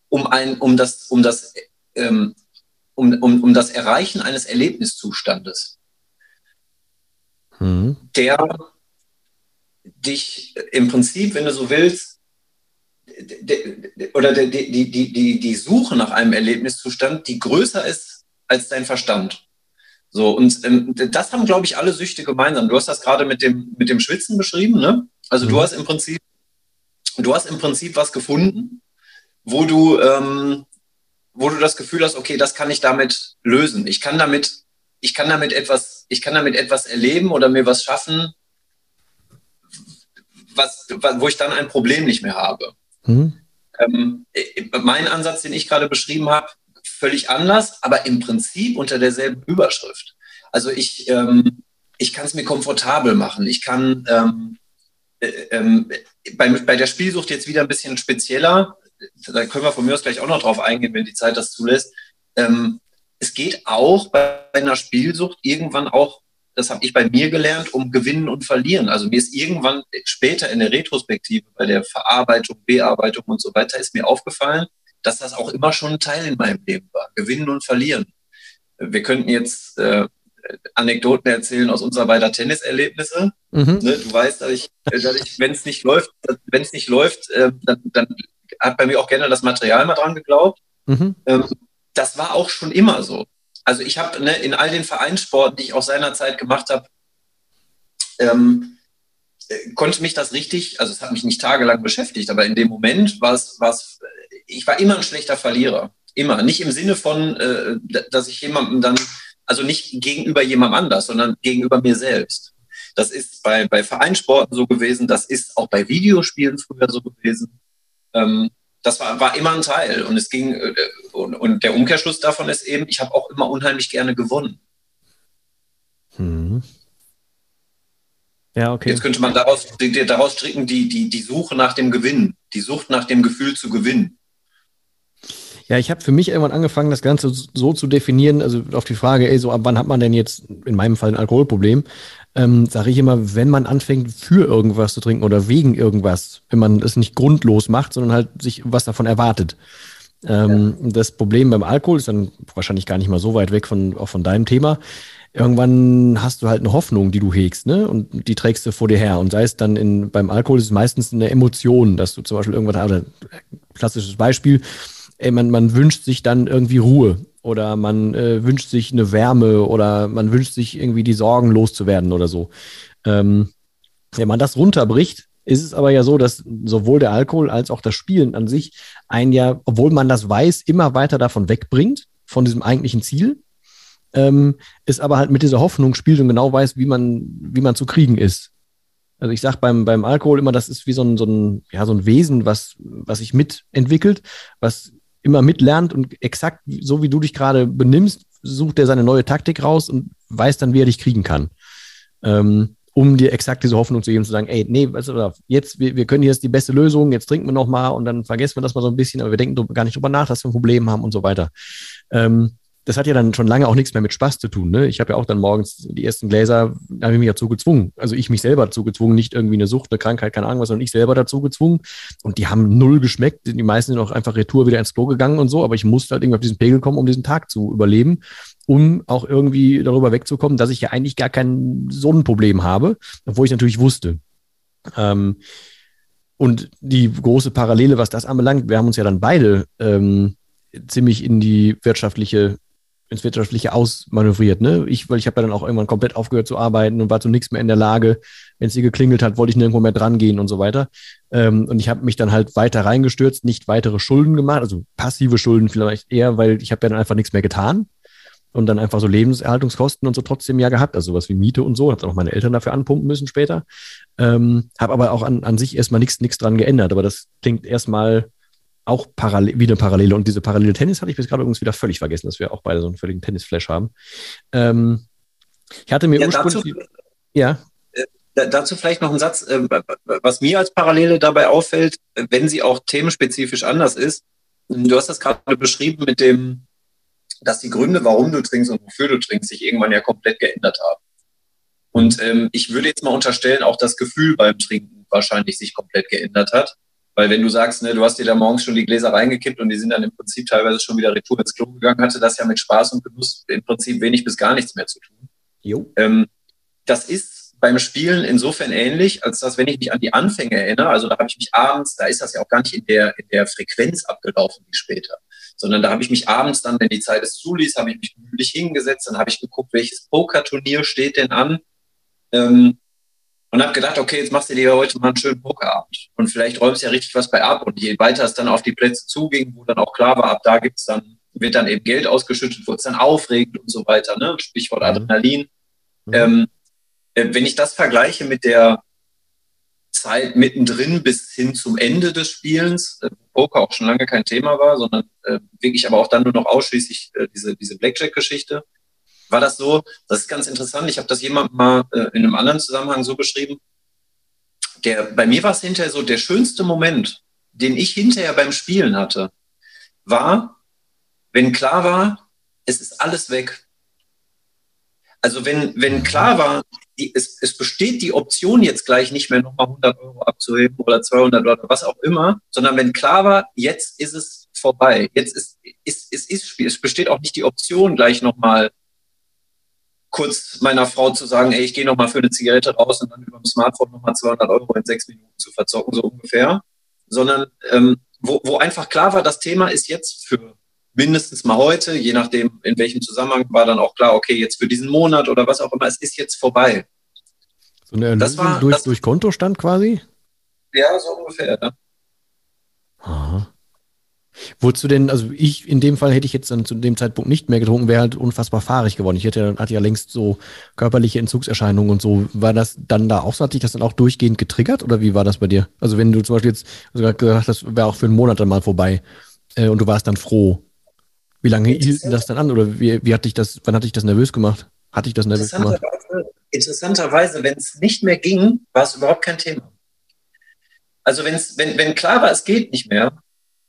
um, ein, um das, um das, ähm, um, um, um das Erreichen eines Erlebniszustandes, mhm. der dich im Prinzip, wenn du so willst, oder die, die, die, die Suche nach einem Erlebniszustand, die größer ist als dein Verstand. So, und ähm, das haben, glaube ich, alle Süchte gemeinsam. Du hast das gerade mit dem, mit dem Schwitzen beschrieben, ne? Also mhm. du hast im Prinzip, du hast im Prinzip was gefunden, wo du, ähm, wo du das Gefühl hast, okay, das kann ich damit lösen. Ich kann damit, ich kann damit etwas, ich kann damit etwas erleben oder mir was schaffen, was, wo ich dann ein Problem nicht mehr habe. Mhm. Ähm, mein Ansatz, den ich gerade beschrieben habe, völlig anders, aber im Prinzip unter derselben Überschrift. Also ich, ähm, ich kann es mir komfortabel machen. Ich kann ähm, äh, ähm, bei, bei der Spielsucht jetzt wieder ein bisschen spezieller. Da können wir von mir aus gleich auch noch drauf eingehen, wenn die Zeit das zulässt. Ähm, es geht auch bei einer Spielsucht irgendwann auch, das habe ich bei mir gelernt, um Gewinnen und Verlieren. Also mir ist irgendwann später in der Retrospektive, bei der Verarbeitung, Bearbeitung und so weiter, ist mir aufgefallen, dass das auch immer schon ein Teil in meinem Leben war. Gewinnen und verlieren. Wir könnten jetzt äh, Anekdoten erzählen aus unserer beider Tenniserlebnisse. Mhm. Ne, du weißt, dass ich, dass ich wenn es nicht läuft, wenn es nicht läuft, äh, dann, dann, hat bei mir auch gerne das Material mal dran geglaubt. Mhm. Ähm, das war auch schon immer so. Also ich habe ne, in all den Vereinssporten, die ich auch seinerzeit gemacht habe, ähm, äh, konnte mich das richtig, also es hat mich nicht tagelang beschäftigt, aber in dem Moment war es, war es ich war immer ein schlechter Verlierer. Immer. Nicht im Sinne von, äh, dass ich jemandem dann, also nicht gegenüber jemandem anders, sondern gegenüber mir selbst. Das ist bei, bei Vereinssporten so gewesen, das ist auch bei Videospielen früher so gewesen. Ähm, das war, war immer ein Teil. Und es ging, äh, und, und der Umkehrschluss davon ist eben, ich habe auch immer unheimlich gerne gewonnen. Hm. Ja, okay. Jetzt könnte man daraus, daraus stricken, die, die, die Suche nach dem Gewinn, die Sucht nach dem Gefühl zu gewinnen. Ja, ich habe für mich irgendwann angefangen, das Ganze so zu definieren, also auf die Frage, ey, so ab wann hat man denn jetzt in meinem Fall ein Alkoholproblem, ähm, sage ich immer, wenn man anfängt, für irgendwas zu trinken oder wegen irgendwas, wenn man es nicht grundlos macht, sondern halt sich was davon erwartet. Ähm, ja. Das Problem beim Alkohol ist dann wahrscheinlich gar nicht mal so weit weg von, auch von deinem Thema. Irgendwann hast du halt eine Hoffnung, die du hegst, ne? Und die trägst du vor dir her. Und sei es dann in, beim Alkohol ist es meistens eine Emotion, dass du zum Beispiel irgendwas, oder klassisches Beispiel, ey, man, man wünscht sich dann irgendwie Ruhe oder man äh, wünscht sich eine Wärme oder man wünscht sich irgendwie die Sorgen loszuwerden oder so. Ähm, wenn man das runterbricht, ist es aber ja so, dass sowohl der Alkohol als auch das Spielen an sich ein ja, obwohl man das weiß, immer weiter davon wegbringt, von diesem eigentlichen Ziel, ähm, ist aber halt mit dieser Hoffnung spielt und genau weiß, wie man, wie man zu kriegen ist. Also ich sage beim, beim Alkohol immer, das ist wie so ein, so ein, ja, so ein Wesen, was, was sich mitentwickelt, was immer mitlernt und exakt so wie du dich gerade benimmst, sucht er seine neue Taktik raus und weiß dann, wie er dich kriegen kann. Ähm, um dir exakt diese Hoffnung zu geben, zu sagen, ey, nee, also jetzt, wir, wir können hier jetzt die beste Lösung, jetzt trinken wir noch mal und dann vergessen wir das mal so ein bisschen, aber wir denken gar nicht drüber nach, dass wir ein Problem haben und so weiter. Ähm, das hat ja dann schon lange auch nichts mehr mit Spaß zu tun. Ne? Ich habe ja auch dann morgens die ersten Gläser, da habe ich mich dazu gezwungen. Also ich mich selber dazu gezwungen, nicht irgendwie eine Sucht, eine Krankheit, keine Ahnung was, sondern ich selber dazu gezwungen. Und die haben null geschmeckt. Die meisten sind auch einfach retour wieder ins Klo gegangen und so. Aber ich musste halt irgendwie auf diesen Pegel kommen, um diesen Tag zu überleben, um auch irgendwie darüber wegzukommen, dass ich ja eigentlich gar kein Sonnenproblem habe, obwohl ich natürlich wusste. Ähm, und die große Parallele, was das anbelangt, wir haben uns ja dann beide ähm, ziemlich in die wirtschaftliche ins Wirtschaftliche ausmanövriert. Ne? Ich, weil ich habe ja dann auch irgendwann komplett aufgehört zu arbeiten und war zu nichts mehr in der Lage. Wenn es hier geklingelt hat, wollte ich nirgendwo mehr dran gehen und so weiter. Ähm, und ich habe mich dann halt weiter reingestürzt, nicht weitere Schulden gemacht, also passive Schulden vielleicht eher, weil ich habe ja dann einfach nichts mehr getan und dann einfach so Lebenserhaltungskosten und so trotzdem ja gehabt, also sowas wie Miete und so, habe auch meine Eltern dafür anpumpen müssen später. Ähm, habe aber auch an, an sich erstmal nichts nichts dran geändert, aber das klingt erstmal auch parallel, wieder Parallele. Und diese parallele Tennis hatte ich bis gerade übrigens wieder völlig vergessen, dass wir auch beide so einen völligen Tennisflash haben. Ähm, ich hatte mir ja, ursprünglich. Dazu, ja. Äh, dazu vielleicht noch ein Satz, äh, was mir als Parallele dabei auffällt, wenn sie auch themenspezifisch anders ist. Du hast das gerade beschrieben mit dem, dass die Gründe, warum du trinkst und wofür du trinkst, sich irgendwann ja komplett geändert haben. Und ähm, ich würde jetzt mal unterstellen, auch das Gefühl beim Trinken wahrscheinlich sich komplett geändert hat. Weil wenn du sagst, ne, du hast dir da morgens schon die Gläser reingekippt und die sind dann im Prinzip teilweise schon wieder retour ins Klo gegangen, hatte das ja mit Spaß und Genuss im Prinzip wenig bis gar nichts mehr zu tun. Jo. Ähm, das ist beim Spielen insofern ähnlich, als dass, wenn ich mich an die Anfänge erinnere, also da habe ich mich abends, da ist das ja auch gar nicht in der, in der Frequenz abgelaufen wie später, sondern da habe ich mich abends dann, wenn die Zeit es zuließ, habe ich mich gemütlich hingesetzt, dann habe ich geguckt, welches Pokerturnier steht denn an. Ähm, und habe gedacht, okay, jetzt machst du dir heute mal einen schönen Pokerabend. Und vielleicht räumst du ja richtig was bei ab. Und je weiter es dann auf die Plätze zuging, wo dann auch klar war, ab da gibt's dann, wird dann eben Geld ausgeschüttet, wird es dann aufregend und so weiter, ne? Stichwort mhm. Adrenalin. Mhm. Ähm, äh, wenn ich das vergleiche mit der Zeit mittendrin bis hin zum Ende des Spielens, äh, Poker auch schon lange kein Thema war, sondern äh, wirklich aber auch dann nur noch ausschließlich äh, diese, diese Blackjack-Geschichte, war das so, das ist ganz interessant, ich habe das jemand mal äh, in einem anderen Zusammenhang so beschrieben, der, bei mir war es hinterher so, der schönste Moment, den ich hinterher beim Spielen hatte, war, wenn klar war, es ist alles weg. Also wenn, wenn klar war, die, es, es besteht die Option jetzt gleich nicht mehr nochmal 100 Euro abzuheben oder 200 oder was auch immer, sondern wenn klar war, jetzt ist es vorbei. Jetzt ist, ist, ist, ist Spiel. Es besteht auch nicht die Option gleich nochmal kurz meiner Frau zu sagen, ey, ich gehe nochmal für eine Zigarette raus und dann über dem Smartphone nochmal 200 Euro in sechs Minuten zu verzocken, so ungefähr. Sondern ähm, wo, wo einfach klar war, das Thema ist jetzt für mindestens mal heute, je nachdem in welchem Zusammenhang, war dann auch klar, okay, jetzt für diesen Monat oder was auch immer, es ist jetzt vorbei. So eine Erlösung das war, durch, das, durch Kontostand quasi? Ja, so ungefähr, ja. Aha. Wurdest du denn, also ich in dem Fall hätte ich jetzt dann zu dem Zeitpunkt nicht mehr getrunken, wäre halt unfassbar fahrig geworden. Ich hätte, hatte ja längst so körperliche Entzugserscheinungen und so. War das dann da auch so? Hat dich das dann auch durchgehend getriggert oder wie war das bei dir? Also wenn du zum Beispiel jetzt also gesagt hast, das wäre auch für einen Monat dann mal vorbei äh, und du warst dann froh. Wie lange hielt das dann an oder wie, wie hat dich das, wann hat dich das nervös gemacht? Hat dich das nervös gemacht? Interessanterweise, wenn es nicht mehr ging, war es überhaupt kein Thema. Also wenn's, wenn, wenn klar war, es geht nicht mehr,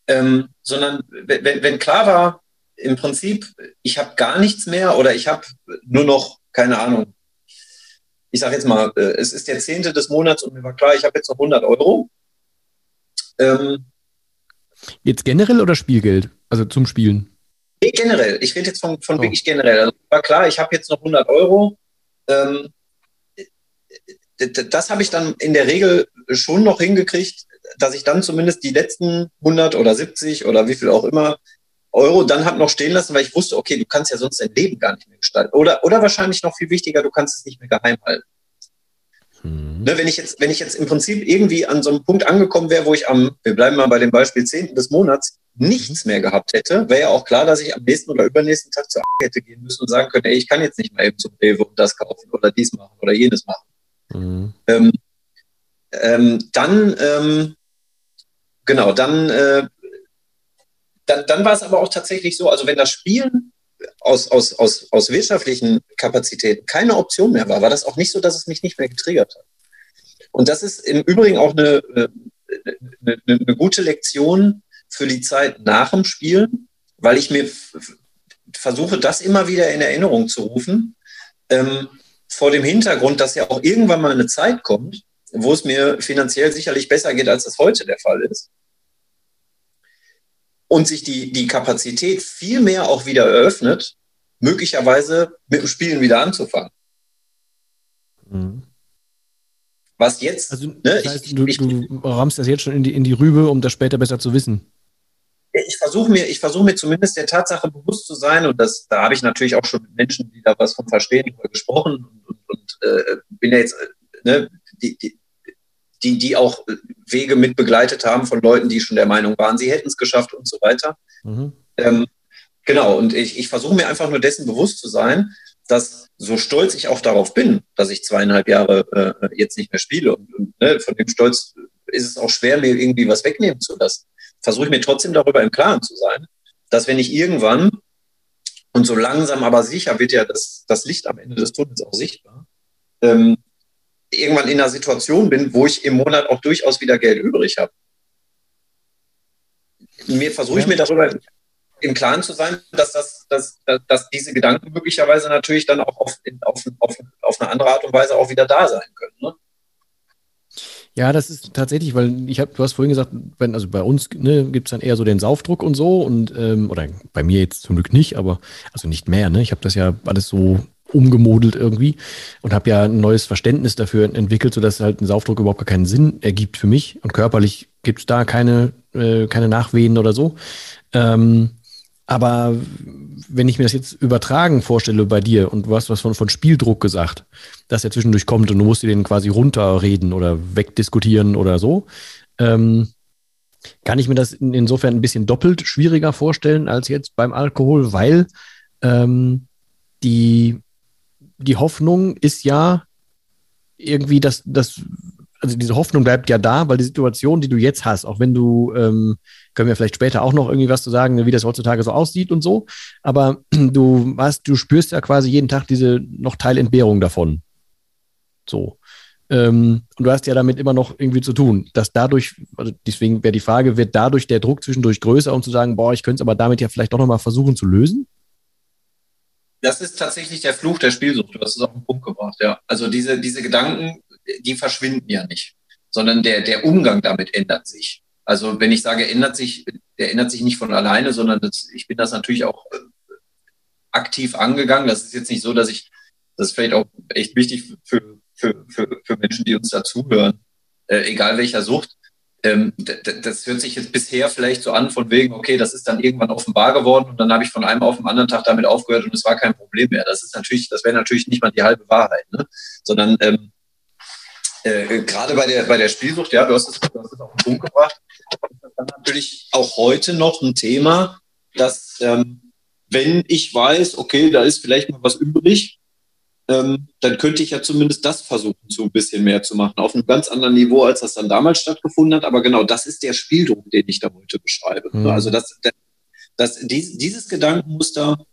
ähm, sondern wenn, wenn klar war, im Prinzip, ich habe gar nichts mehr oder ich habe nur noch, keine Ahnung, ich sage jetzt mal, äh, es ist der zehnte des Monats und mir war klar, ich habe jetzt noch 100 Euro. Ähm, Jetzt generell oder Spielgeld? Also zum Spielen? Nee, generell. Ich rede jetzt von, von oh. wirklich generell. Also war klar, ich habe jetzt noch 100 Euro. Ähm, das habe ich dann in der Regel schon noch hingekriegt, dass ich dann zumindest die letzten 100 oder 70 oder wie viel auch immer Euro dann habe noch stehen lassen, weil ich wusste, okay, du kannst ja sonst dein Leben gar nicht mehr gestalten. Oder, oder wahrscheinlich noch viel wichtiger, du kannst es nicht mehr geheim halten. Mhm. Ne, wenn, ich jetzt, wenn ich jetzt im Prinzip irgendwie an so einem Punkt angekommen wäre, wo ich am, wir bleiben mal bei dem Beispiel 10. des Monats, nichts mehr gehabt hätte, wäre ja auch klar, dass ich am nächsten oder übernächsten Tag zur A hätte gehen müssen und sagen können, ey, ich kann jetzt nicht mal eben zum Rewe und das kaufen oder dies machen oder jenes machen. Mhm. Ähm, ähm, dann, ähm, genau, dann, äh, dann, dann war es aber auch tatsächlich so, also wenn das Spielen aus, aus, aus, aus wirtschaftlichen Kapazitäten keine Option mehr war, war das auch nicht so, dass es mich nicht mehr getriggert hat. Und das ist im Übrigen auch eine, eine, eine, eine gute Lektion für die Zeit nach dem Spielen, weil ich mir versuche, das immer wieder in Erinnerung zu rufen, ähm, vor dem Hintergrund, dass ja auch irgendwann mal eine Zeit kommt, wo es mir finanziell sicherlich besser geht, als es heute der Fall ist. Und sich die, die Kapazität viel mehr auch wieder eröffnet, möglicherweise mit dem Spielen wieder anzufangen. Mhm. Was jetzt? Also, ne, das heißt, ich, du, ich, du rammst das jetzt schon in die, in die Rübe, um das später besser zu wissen ich versuche mir, ich versuche mir zumindest der Tatsache bewusst zu sein und das, da habe ich natürlich auch schon mit Menschen, die da was von verstehen, gesprochen und, und, und äh, bin ja jetzt, äh, ne, die, die, die, die auch Wege mit begleitet haben von Leuten, die schon der Meinung waren, sie hätten es geschafft und so weiter. Mhm. Ähm, genau, und ich, ich versuche mir einfach nur dessen bewusst zu sein, dass so stolz ich auch darauf bin, dass ich zweieinhalb Jahre äh, jetzt nicht mehr spiele und, und ne, von dem Stolz ist es auch schwer, mir irgendwie was wegnehmen zu lassen versuche ich mir trotzdem darüber im Klaren zu sein, dass wenn ich irgendwann, und so langsam aber sicher wird ja das, das Licht am Ende des Tunnels auch sichtbar, ähm, irgendwann in einer Situation bin, wo ich im Monat auch durchaus wieder Geld übrig habe. Mir versuche ich mir darüber im Klaren zu sein, dass, das, dass, dass diese Gedanken möglicherweise natürlich dann auch auf, auf, auf, auf eine andere Art und Weise auch wieder da sein können. Ne? Ja, das ist tatsächlich, weil ich habe, du hast vorhin gesagt, wenn, also bei uns ne, gibt es dann eher so den Saufdruck und so und ähm, oder bei mir jetzt zum Glück nicht, aber also nicht mehr, ne? Ich habe das ja alles so umgemodelt irgendwie und habe ja ein neues Verständnis dafür entwickelt, sodass halt ein Saufdruck überhaupt gar keinen Sinn ergibt für mich und körperlich gibt es da keine, äh, keine Nachwehen oder so. Ähm, aber wenn ich mir das jetzt übertragen vorstelle bei dir und du hast was von, von Spieldruck gesagt, dass er zwischendurch kommt und du musst dir den quasi runterreden oder wegdiskutieren oder so, ähm, kann ich mir das in, insofern ein bisschen doppelt schwieriger vorstellen als jetzt beim Alkohol, weil ähm, die, die Hoffnung ist ja irgendwie, dass, dass also diese Hoffnung bleibt ja da, weil die Situation, die du jetzt hast, auch wenn du, ähm, können wir vielleicht später auch noch irgendwie was zu sagen, wie das heutzutage so aussieht und so, aber du hast, du spürst ja quasi jeden Tag diese noch Teilentbehrung davon. So. Ähm, und du hast ja damit immer noch irgendwie zu tun, dass dadurch, also deswegen wäre die Frage, wird dadurch der Druck zwischendurch größer, um zu sagen, boah, ich könnte es aber damit ja vielleicht doch nochmal versuchen zu lösen? Das ist tatsächlich der Fluch der Spielsucht. Du hast es auf den Punkt gebracht, ja. Also diese, diese Gedanken, die verschwinden ja nicht, sondern der, der Umgang damit ändert sich. Also wenn ich sage, ändert sich, der ändert sich nicht von alleine, sondern das, ich bin das natürlich auch äh, aktiv angegangen. Das ist jetzt nicht so, dass ich, das ist vielleicht auch echt wichtig für, für, für, für Menschen, die uns dazuhören, äh, egal welcher Sucht. Ähm, das hört sich jetzt bisher vielleicht so an, von wegen, okay, das ist dann irgendwann offenbar geworden und dann habe ich von einem auf den anderen Tag damit aufgehört und es war kein Problem mehr. Das ist natürlich, das wäre natürlich nicht mal die halbe Wahrheit, ne? sondern ähm, äh, gerade bei der, bei der Spielsucht, ja, du hast es, du hast es auf den Punkt gebracht, ist das dann natürlich auch heute noch ein Thema, dass ähm, wenn ich weiß, okay, da ist vielleicht mal was übrig, ähm, dann könnte ich ja zumindest das versuchen, so ein bisschen mehr zu machen, auf einem ganz anderen Niveau, als das dann damals stattgefunden hat. Aber genau, das ist der Spieldruck, den ich da heute beschreibe. Mhm. Also das, das, das, dieses Gedankenmuster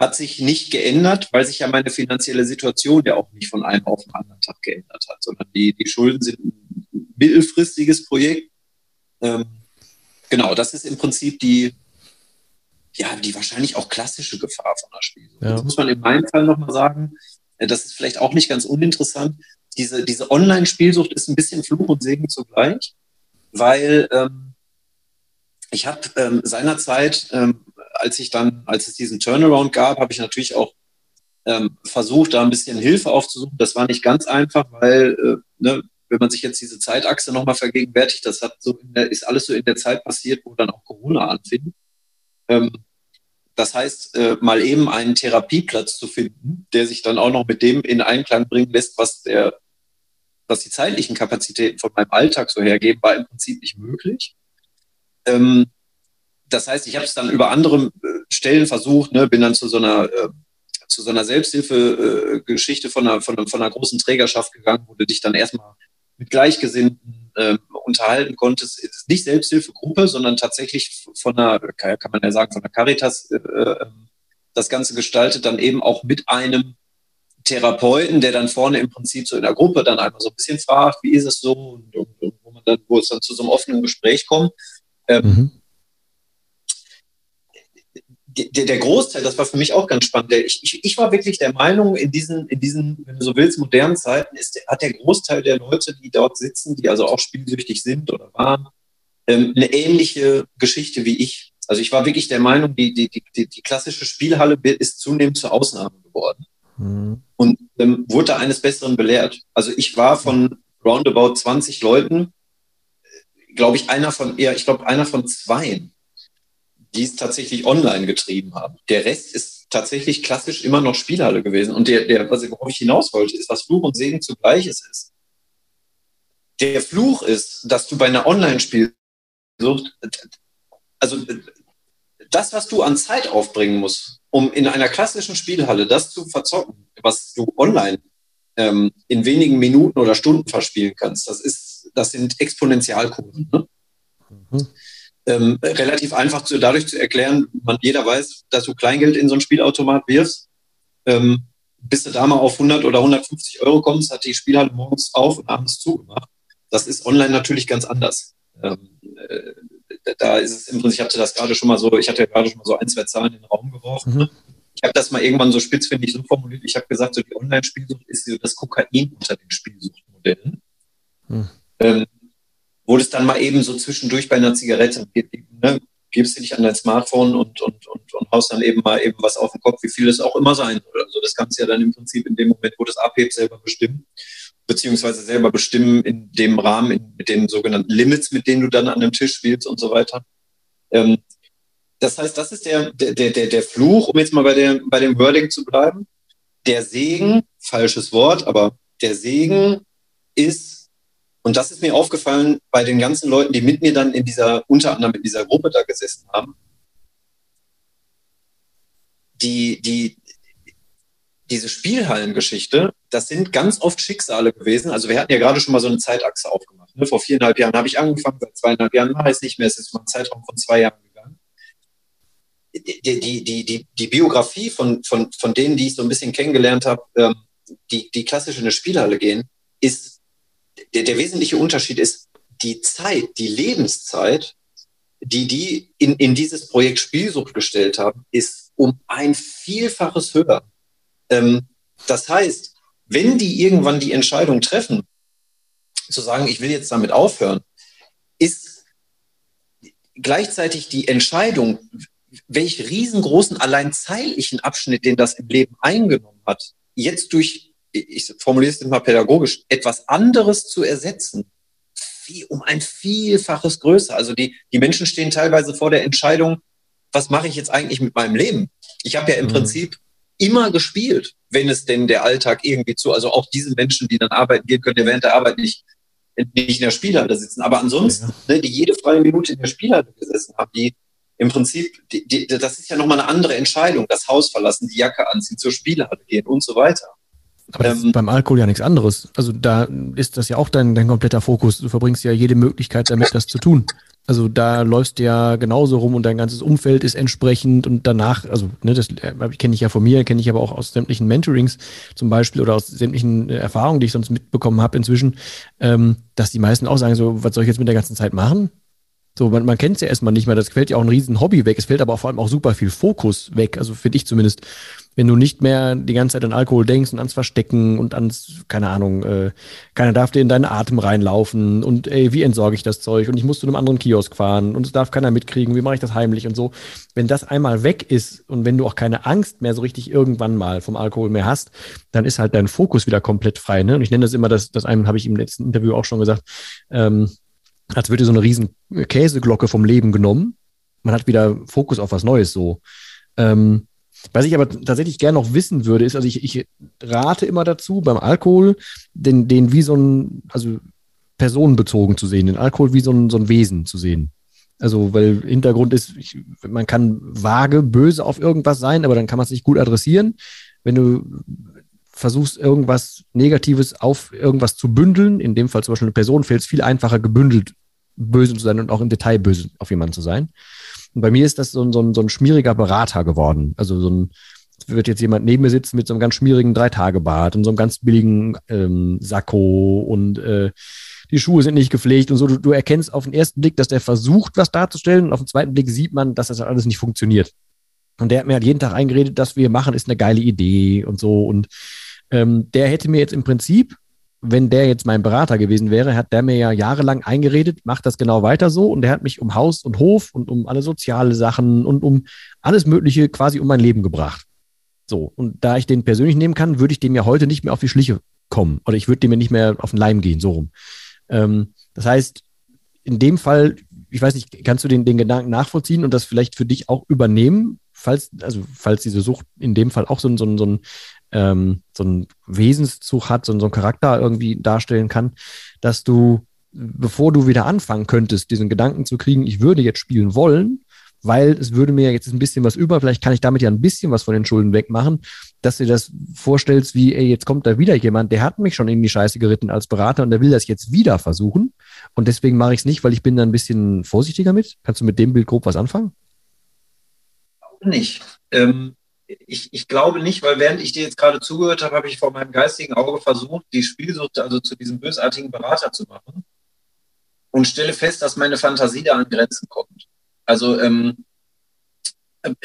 hat sich nicht geändert, weil sich ja meine finanzielle Situation ja auch nicht von einem auf den anderen Tag geändert hat, sondern die, die Schulden sind ein mittelfristiges Projekt. Ähm, genau, das ist im Prinzip die, ja, die wahrscheinlich auch klassische Gefahr von der Spielsucht. Ja. Das muss man in meinem Fall nochmal sagen. Äh, das ist vielleicht auch nicht ganz uninteressant. Diese, diese Online-Spielsucht ist ein bisschen Fluch und Segen zugleich, weil ähm, ich habe ähm, seinerzeit, ähm, als ich dann, als es diesen Turnaround gab, habe ich natürlich auch ähm, versucht, da ein bisschen Hilfe aufzusuchen. Das war nicht ganz einfach, weil, äh, ne, wenn man sich jetzt diese Zeitachse nochmal vergegenwärtigt, das hat so der, ist alles so in der Zeit passiert, wo dann auch Corona anfing. Ähm, das heißt, äh, mal eben einen Therapieplatz zu finden, der sich dann auch noch mit dem in Einklang bringen lässt, was der, was die zeitlichen Kapazitäten von meinem Alltag so hergeben, war im Prinzip nicht möglich. Ähm, das heißt, ich habe es dann über andere äh, Stellen versucht, ne, bin dann zu so einer äh, zu so einer Selbsthilfe-Geschichte von einer, von, einer, von einer großen Trägerschaft gegangen, wo du dich dann erstmal mit Gleichgesinnten äh, unterhalten konntest. Es ist nicht Selbsthilfegruppe, sondern tatsächlich von einer, kann man ja sagen, von der Caritas äh, äh, das Ganze gestaltet, dann eben auch mit einem Therapeuten, der dann vorne im Prinzip so in der Gruppe dann einmal so ein bisschen fragt, wie ist es so und, und, und wo man dann, wo es dann zu so einem offenen Gespräch kommt. Ähm, mhm der, der Großteil, das war für mich auch ganz spannend. Ich, ich, ich war wirklich der Meinung, in diesen, in diesen, wenn du so willst, modernen Zeiten ist, hat der Großteil der Leute, die dort sitzen, die also auch spielsüchtig sind oder waren, ähm, eine ähnliche Geschichte wie ich. Also ich war wirklich der Meinung, die, die, die, die klassische Spielhalle ist zunehmend zur Ausnahme geworden. Mhm. Und ähm, wurde eines Besseren belehrt. Also ich war von roundabout 20 Leuten, äh, glaube ich, einer von, ja, ich glaube, einer von zweien die es tatsächlich online getrieben haben. Der Rest ist tatsächlich klassisch immer noch Spielhalle gewesen. Und der, der, was worauf ich hinaus wollte, ist, was Fluch und Segen zugleich ist. Der Fluch ist, dass du bei einer Online-Spielsucht, also das, was du an Zeit aufbringen musst, um in einer klassischen Spielhalle das zu verzocken, was du online ähm, in wenigen Minuten oder Stunden verspielen kannst, das ist, das sind Exponentialkurven. Ne? Mhm ähm, relativ einfach zu, dadurch zu erklären, man jeder weiß, dass du Kleingeld in so ein Spielautomat wirfst. Ähm, bis du da mal auf 100 oder 150 Euro kommst, hat die Spielhalle morgens auf und abends zugemacht. Das ist online natürlich ganz anders. Ähm, äh, da ist es im Prinzip, ich hatte das gerade schon mal so, ich hatte ja gerade schon mal so ein, zwei Zahlen in den Raum geworfen. Mhm. Ich habe das mal irgendwann so spitz, finde ich, so formuliert. Ich habe gesagt, so die Online-Spielsucht ist so das Kokain unter den Spielsuchtmodellen. Mhm. Ähm, wo das dann mal eben so zwischendurch bei einer Zigarette, ne, gibst du dich an dein Smartphone und, und, und, und haust dann eben mal eben was auf den Kopf, wie viel es auch immer sein soll. Also das kannst du ja dann im Prinzip in dem Moment, wo das abhebt, selber bestimmen, beziehungsweise selber bestimmen in dem Rahmen, in, mit den sogenannten Limits, mit denen du dann an dem Tisch spielst und so weiter. Ähm, das heißt, das ist der, der, der, der Fluch, um jetzt mal bei, der, bei dem Wording zu bleiben. Der Segen, falsches Wort, aber der Segen ist und das ist mir aufgefallen bei den ganzen Leuten, die mit mir dann in dieser, unter anderem in dieser Gruppe da gesessen haben. Die, die, diese Spielhallengeschichte, das sind ganz oft Schicksale gewesen. Also wir hatten ja gerade schon mal so eine Zeitachse aufgemacht. Ne? Vor viereinhalb Jahren habe ich angefangen, seit zweieinhalb Jahren mache ich es nicht mehr. Es ist mal ein Zeitraum von zwei Jahren gegangen. Die, die, die, die, die Biografie von, von, von denen, die ich so ein bisschen kennengelernt habe, ähm, die, die klassisch in eine Spielhalle gehen, ist der, der wesentliche Unterschied ist die Zeit, die Lebenszeit, die die in, in dieses Projekt Spielsucht gestellt haben, ist um ein Vielfaches höher. Ähm, das heißt, wenn die irgendwann die Entscheidung treffen, zu sagen, ich will jetzt damit aufhören, ist gleichzeitig die Entscheidung, welch riesengroßen allein zeitlichen Abschnitt, den das im Leben eingenommen hat, jetzt durch ich formuliere es mal pädagogisch, etwas anderes zu ersetzen, wie um ein Vielfaches größer. Also die, die Menschen stehen teilweise vor der Entscheidung, was mache ich jetzt eigentlich mit meinem Leben? Ich habe ja im mhm. Prinzip immer gespielt, wenn es denn der Alltag irgendwie zu, also auch diese Menschen, die dann arbeiten gehen, können ja während der Arbeit nicht, nicht in der Spielhalle sitzen. Aber ansonsten, ja. ne, die jede freie Minute in der Spielhalle gesessen haben, die im Prinzip, die, die, das ist ja nochmal eine andere Entscheidung, das Haus verlassen, die Jacke anziehen, zur Spielhalle gehen und so weiter. Aber das ähm, ist beim Alkohol ja nichts anderes. Also da ist das ja auch dein, dein kompletter Fokus. Du verbringst ja jede Möglichkeit damit, das zu tun. Also da läufst du ja genauso rum und dein ganzes Umfeld ist entsprechend und danach, also ne, das äh, kenne ich ja von mir, kenne ich aber auch aus sämtlichen Mentorings zum Beispiel oder aus sämtlichen äh, Erfahrungen, die ich sonst mitbekommen habe inzwischen, ähm, dass die meisten auch sagen so, was soll ich jetzt mit der ganzen Zeit machen? So, man, man kennt es ja erstmal nicht mehr, das fällt ja auch ein riesen Hobby weg, es fällt aber auch vor allem auch super viel Fokus weg, also finde ich zumindest. Wenn du nicht mehr die ganze Zeit an Alkohol denkst und ans Verstecken und ans, keine Ahnung, äh, keiner darf dir in deinen Atem reinlaufen und ey, wie entsorge ich das Zeug und ich muss zu einem anderen Kiosk fahren und es darf keiner mitkriegen, wie mache ich das heimlich und so. Wenn das einmal weg ist und wenn du auch keine Angst mehr so richtig irgendwann mal vom Alkohol mehr hast, dann ist halt dein Fokus wieder komplett frei. Ne? Und ich nenne das immer, das, das einem habe ich im letzten Interview auch schon gesagt, ähm, als würde so eine riesen Käseglocke vom Leben genommen. Man hat wieder Fokus auf was Neues so. Ähm, was ich aber tatsächlich gerne noch wissen würde, ist, also ich, ich rate immer dazu, beim Alkohol den, den wie so ein, also personenbezogen zu sehen, den Alkohol wie so ein, so ein Wesen zu sehen. Also, weil Hintergrund ist, ich, man kann vage, böse auf irgendwas sein, aber dann kann man es nicht gut adressieren. Wenn du versuchst, irgendwas Negatives auf irgendwas zu bündeln, in dem Fall zum Beispiel eine Person, fällt es viel einfacher, gebündelt böse zu sein und auch im Detail böse auf jemanden zu sein. Und bei mir ist das so ein, so ein, so ein schmieriger Berater geworden. Also so ein, wird jetzt jemand neben mir sitzen mit so einem ganz schmierigen Drei-Tage-Bart und so einem ganz billigen ähm, Sakko und äh, die Schuhe sind nicht gepflegt und so. Du, du erkennst auf den ersten Blick, dass der versucht, was darzustellen und auf den zweiten Blick sieht man, dass das halt alles nicht funktioniert. Und der hat mir halt jeden Tag eingeredet, dass wir machen, ist eine geile Idee und so. Und ähm, der hätte mir jetzt im Prinzip wenn der jetzt mein Berater gewesen wäre, hat der mir ja jahrelang eingeredet, macht das genau weiter so und der hat mich um Haus und Hof und um alle soziale Sachen und um alles Mögliche quasi um mein Leben gebracht. So, und da ich den persönlich nehmen kann, würde ich dem ja heute nicht mehr auf die Schliche kommen oder ich würde dem ja nicht mehr auf den Leim gehen, so rum. Ähm, das heißt, in dem Fall, ich weiß nicht, kannst du den, den Gedanken nachvollziehen und das vielleicht für dich auch übernehmen, falls, also falls diese Sucht in dem Fall auch so, so, so ein ähm, so einen Wesenszug hat, so, so einen Charakter irgendwie darstellen kann, dass du, bevor du wieder anfangen könntest, diesen Gedanken zu kriegen, ich würde jetzt spielen wollen, weil es würde mir jetzt ein bisschen was über, vielleicht kann ich damit ja ein bisschen was von den Schulden wegmachen, dass du das vorstellst, wie, ey, jetzt kommt da wieder jemand, der hat mich schon in die Scheiße geritten als Berater und der will das jetzt wieder versuchen. Und deswegen mache ich es nicht, weil ich bin da ein bisschen vorsichtiger mit. Kannst du mit dem Bild grob was anfangen? Nicht. Ähm, ich, ich glaube nicht, weil während ich dir jetzt gerade zugehört habe, habe ich vor meinem geistigen Auge versucht, die Spielsucht also zu diesem bösartigen Berater zu machen und stelle fest, dass meine Fantasie da an Grenzen kommt. Also ähm,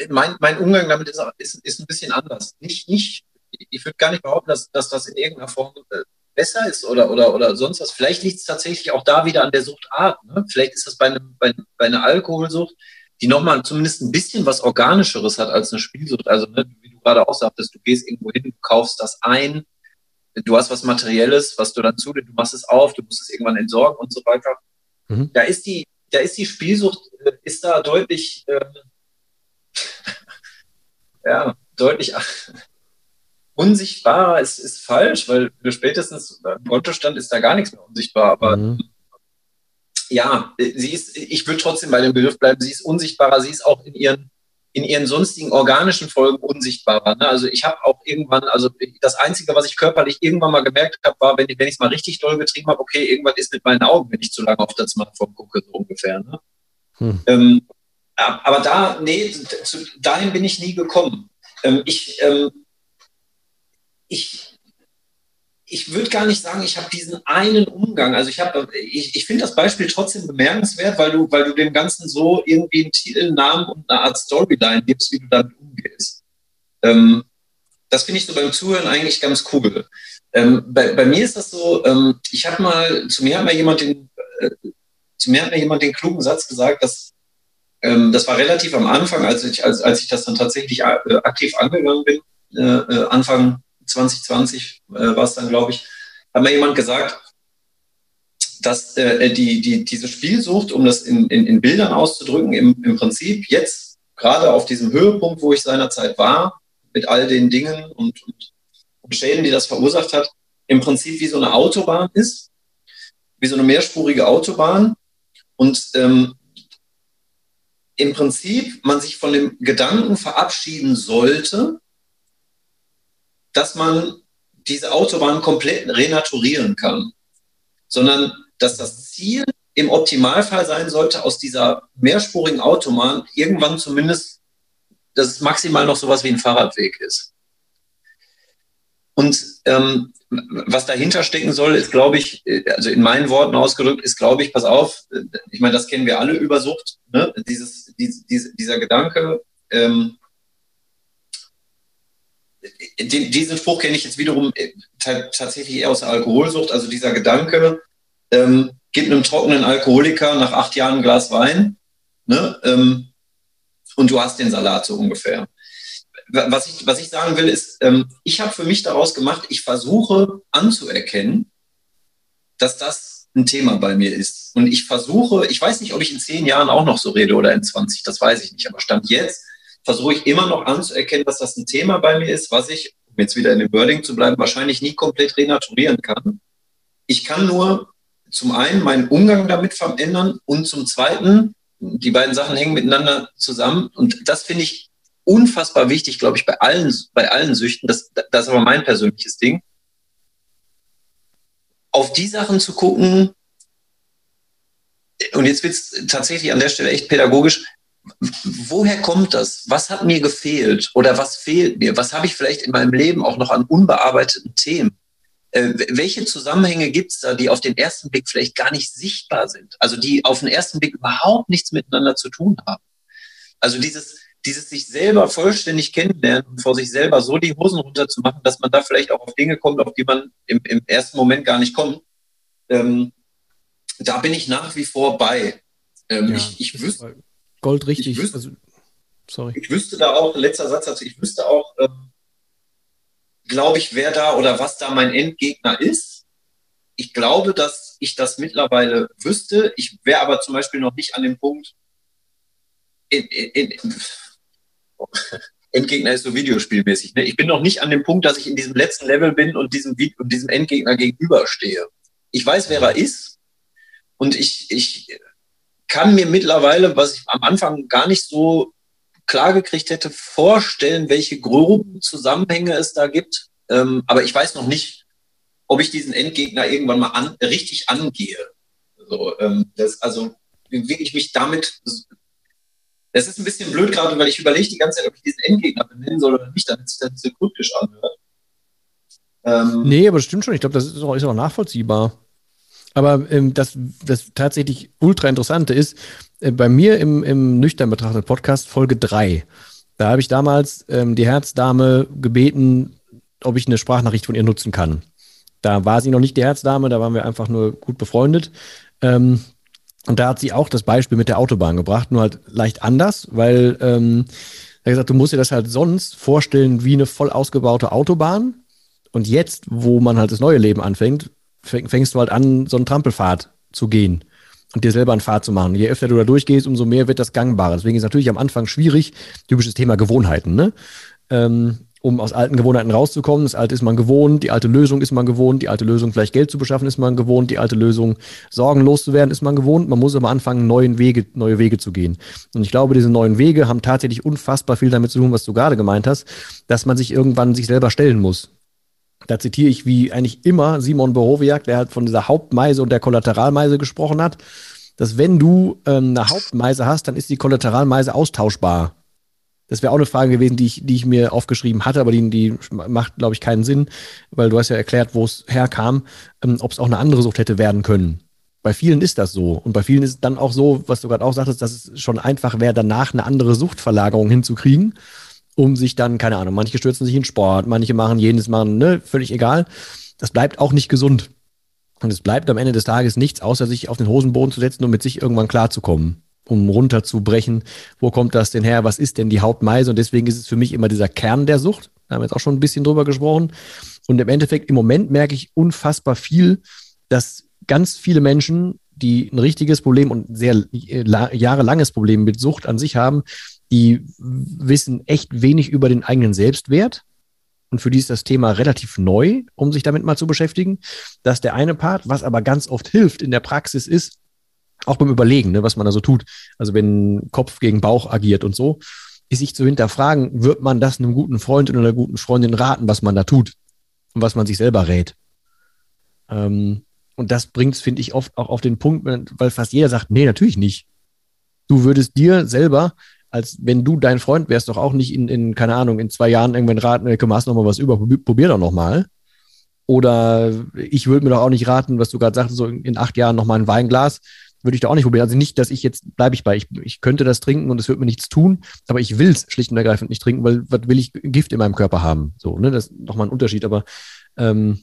mein, mein Umgang damit ist, ist, ist ein bisschen anders. Nicht, nicht, ich würde gar nicht behaupten, dass, dass das in irgendeiner Form äh, besser ist oder, oder, oder sonst was. Vielleicht liegt es tatsächlich auch da wieder an der Suchtart. Ne? Vielleicht ist das bei, einem, bei, bei einer Alkoholsucht die nochmal zumindest ein bisschen was Organischeres hat als eine Spielsucht. Also, ne, wie du gerade auch sagtest, du gehst irgendwo hin, du kaufst das ein, du hast was Materielles, was du dann zu dir, du machst es auf, du musst es irgendwann entsorgen und so weiter. Mhm. Da ist die, da ist die Spielsucht, äh, ist da deutlich, äh, ja, deutlich unsichtbarer ist, ist falsch, weil spätestens beim Kontostand ist da gar nichts mehr unsichtbar, aber mhm ja, sie ist, ich würde trotzdem bei dem Begriff bleiben, sie ist unsichtbarer, sie ist auch in ihren, in ihren sonstigen organischen Folgen unsichtbarer. Ne? Also ich habe auch irgendwann, also das Einzige, was ich körperlich irgendwann mal gemerkt habe, war, wenn, wenn ich es mal richtig doll getrieben habe, okay, irgendwas ist mit meinen Augen, wenn ich zu lange auf das Smartphone gucke, so ungefähr. Ne? Hm. Ähm, aber da, nee, zu, dahin bin ich nie gekommen. Ähm, ich, ähm, ich ich würde gar nicht sagen, ich habe diesen einen Umgang. Also ich habe, ich, ich finde das Beispiel trotzdem bemerkenswert, weil du, weil du dem Ganzen so irgendwie einen Titel, Namen und eine Art Storyline gibst, wie du damit umgehst. Ähm, das finde ich so beim Zuhören eigentlich ganz cool. Ähm, bei, bei, mir ist das so, ähm, ich habe mal, zu mir hat mal jemand den, äh, zu mir hat mir jemand den klugen Satz gesagt, dass ähm, das war relativ am Anfang, als ich, als, als ich das dann tatsächlich äh, aktiv angegangen bin, äh, äh Anfang 2020 äh, war es dann, glaube ich, hat mir jemand gesagt, dass äh, die, die, diese Spielsucht, um das in, in, in Bildern auszudrücken, im, im Prinzip jetzt gerade auf diesem Höhepunkt, wo ich seinerzeit war, mit all den Dingen und, und, Schäden, die das verursacht hat, im Prinzip wie so eine Autobahn ist, wie so eine mehrspurige Autobahn. Und ähm, im Prinzip man sich von dem Gedanken verabschieden sollte, dass man diese Autobahn komplett renaturieren kann, sondern dass das Ziel im Optimalfall sein sollte, aus dieser mehrspurigen Autobahn irgendwann zumindest, dass es maximal noch sowas wie ein Fahrradweg ist. Und ähm, was dahinter stecken soll, ist, glaube ich, also in meinen Worten ausgedrückt, ist, glaube ich, pass auf, ich meine, das kennen wir alle über Sucht, ne? Dieses, dies, dieser Gedanke, ähm, den, diesen Spruch kenne ich jetzt wiederum äh, tatsächlich eher aus der Alkoholsucht. Also dieser Gedanke, ähm, gib einem trockenen Alkoholiker nach acht Jahren ein Glas Wein ne, ähm, und du hast den Salat so ungefähr. Was ich, was ich sagen will, ist, ähm, ich habe für mich daraus gemacht, ich versuche anzuerkennen, dass das ein Thema bei mir ist. Und ich versuche, ich weiß nicht, ob ich in zehn Jahren auch noch so rede oder in 20, das weiß ich nicht, aber Stand jetzt versuche ich immer noch anzuerkennen, dass das ein Thema bei mir ist, was ich, um jetzt wieder in dem Wording zu bleiben, wahrscheinlich nie komplett renaturieren kann. Ich kann nur zum einen meinen Umgang damit verändern und zum zweiten, die beiden Sachen hängen miteinander zusammen. Und das finde ich unfassbar wichtig, glaube ich, bei allen, bei allen Süchten. Das, das ist aber mein persönliches Ding. Auf die Sachen zu gucken, und jetzt wird es tatsächlich an der Stelle echt pädagogisch, woher kommt das? Was hat mir gefehlt oder was fehlt mir? Was habe ich vielleicht in meinem Leben auch noch an unbearbeiteten Themen? Äh, welche Zusammenhänge gibt es da, die auf den ersten Blick vielleicht gar nicht sichtbar sind? Also die auf den ersten Blick überhaupt nichts miteinander zu tun haben. Also dieses, dieses sich selber vollständig kennenlernen und vor sich selber so die Hosen runterzumachen, dass man da vielleicht auch auf Dinge kommt, auf die man im, im ersten Moment gar nicht kommt. Ähm, da bin ich nach wie vor bei. Ähm, ja, ich, ich wüsste, Gold richtig. Ich wüsste, also, sorry. Ich wüsste da auch, letzter Satz dazu, ich wüsste auch, ähm, glaube ich, wer da oder was da mein Endgegner ist. Ich glaube, dass ich das mittlerweile wüsste. Ich wäre aber zum Beispiel noch nicht an dem Punkt, in, in, in, Endgegner ist so videospielmäßig. Ne? Ich bin noch nicht an dem Punkt, dass ich in diesem letzten Level bin und diesem, und diesem Endgegner gegenüberstehe. Ich weiß, wer er ist. Und ich, ich kann mir mittlerweile, was ich am Anfang gar nicht so klar gekriegt hätte, vorstellen, welche groben Zusammenhänge es da gibt. Ähm, aber ich weiß noch nicht, ob ich diesen Endgegner irgendwann mal an, richtig angehe. So, ähm, das, also wirklich mich damit. Es ist ein bisschen blöd gerade, weil ich überlege die ganze Zeit, ob ich diesen Endgegner benennen soll oder nicht, damit sich das so kryptisch anhört. Ähm, nee, aber das stimmt schon. Ich glaube, das ist auch, ist auch nachvollziehbar. Aber ähm, das, das tatsächlich ultra interessante ist, äh, bei mir im, im Nüchtern betrachtet Podcast Folge 3. Da habe ich damals ähm, die Herzdame gebeten, ob ich eine Sprachnachricht von ihr nutzen kann. Da war sie noch nicht die Herzdame, da waren wir einfach nur gut befreundet. Ähm, und da hat sie auch das Beispiel mit der Autobahn gebracht, nur halt leicht anders, weil ähm, er gesagt, du musst dir das halt sonst vorstellen wie eine voll ausgebaute Autobahn. Und jetzt, wo man halt das neue Leben anfängt, fängst du halt an, so einen Trampelpfad zu gehen und dir selber einen Pfad zu machen. Je öfter du da durchgehst, umso mehr wird das gangbarer. Deswegen ist es natürlich am Anfang schwierig, typisches Thema Gewohnheiten, ne? Ähm, um aus alten Gewohnheiten rauszukommen. Das alte ist man gewohnt, die alte Lösung ist man gewohnt, die alte Lösung vielleicht Geld zu beschaffen ist man gewohnt, die alte Lösung sorgenlos zu werden ist man gewohnt. Man muss aber anfangen, neuen Wege, neue Wege zu gehen. Und ich glaube, diese neuen Wege haben tatsächlich unfassbar viel damit zu tun, was du gerade gemeint hast, dass man sich irgendwann sich selber stellen muss da zitiere ich wie eigentlich immer Simon Borowiak, der halt von dieser Hauptmeise und der Kollateralmeise gesprochen hat, dass wenn du ähm, eine Hauptmeise hast, dann ist die Kollateralmeise austauschbar. Das wäre auch eine Frage gewesen, die ich, die ich mir aufgeschrieben hatte, aber die, die macht, glaube ich, keinen Sinn, weil du hast ja erklärt, wo es herkam, ähm, ob es auch eine andere Sucht hätte werden können. Bei vielen ist das so. Und bei vielen ist es dann auch so, was du gerade auch sagtest, dass es schon einfach wäre, danach eine andere Suchtverlagerung hinzukriegen um sich dann, keine Ahnung, manche stürzen sich in Sport, manche machen jenes, machen, ne, völlig egal. Das bleibt auch nicht gesund. Und es bleibt am Ende des Tages nichts, außer sich auf den Hosenboden zu setzen und mit sich irgendwann klarzukommen, um runterzubrechen. Wo kommt das denn her? Was ist denn die Hauptmeise? Und deswegen ist es für mich immer dieser Kern der Sucht. Da haben wir jetzt auch schon ein bisschen drüber gesprochen. Und im Endeffekt, im Moment merke ich unfassbar viel, dass ganz viele Menschen, die ein richtiges Problem und sehr jahrelanges Problem mit Sucht an sich haben, die wissen echt wenig über den eigenen Selbstwert. Und für die ist das Thema relativ neu, um sich damit mal zu beschäftigen. Das ist der eine Part. Was aber ganz oft hilft in der Praxis ist, auch beim Überlegen, ne, was man da so tut. Also wenn Kopf gegen Bauch agiert und so, ist sich zu hinterfragen, wird man das einem guten Freund oder einer guten Freundin raten, was man da tut und was man sich selber rät. Ähm, und das bringt es, finde ich, oft auch auf den Punkt, weil fast jeder sagt, nee, natürlich nicht. Du würdest dir selber als wenn du dein Freund wärst, doch auch nicht in, in keine Ahnung, in zwei Jahren irgendwann raten, ey, komm, hast noch mal was über, probier doch noch mal. Oder ich würde mir doch auch nicht raten, was du gerade sagst, so in, in acht Jahren noch mal ein Weinglas. würde ich da auch nicht probieren. Also nicht, dass ich jetzt, bleibe ich bei, ich, ich könnte das trinken und es wird mir nichts tun, aber ich will es schlicht und ergreifend nicht trinken, weil was will ich Gift in meinem Körper haben? So, ne, das ist nochmal ein Unterschied, aber ähm,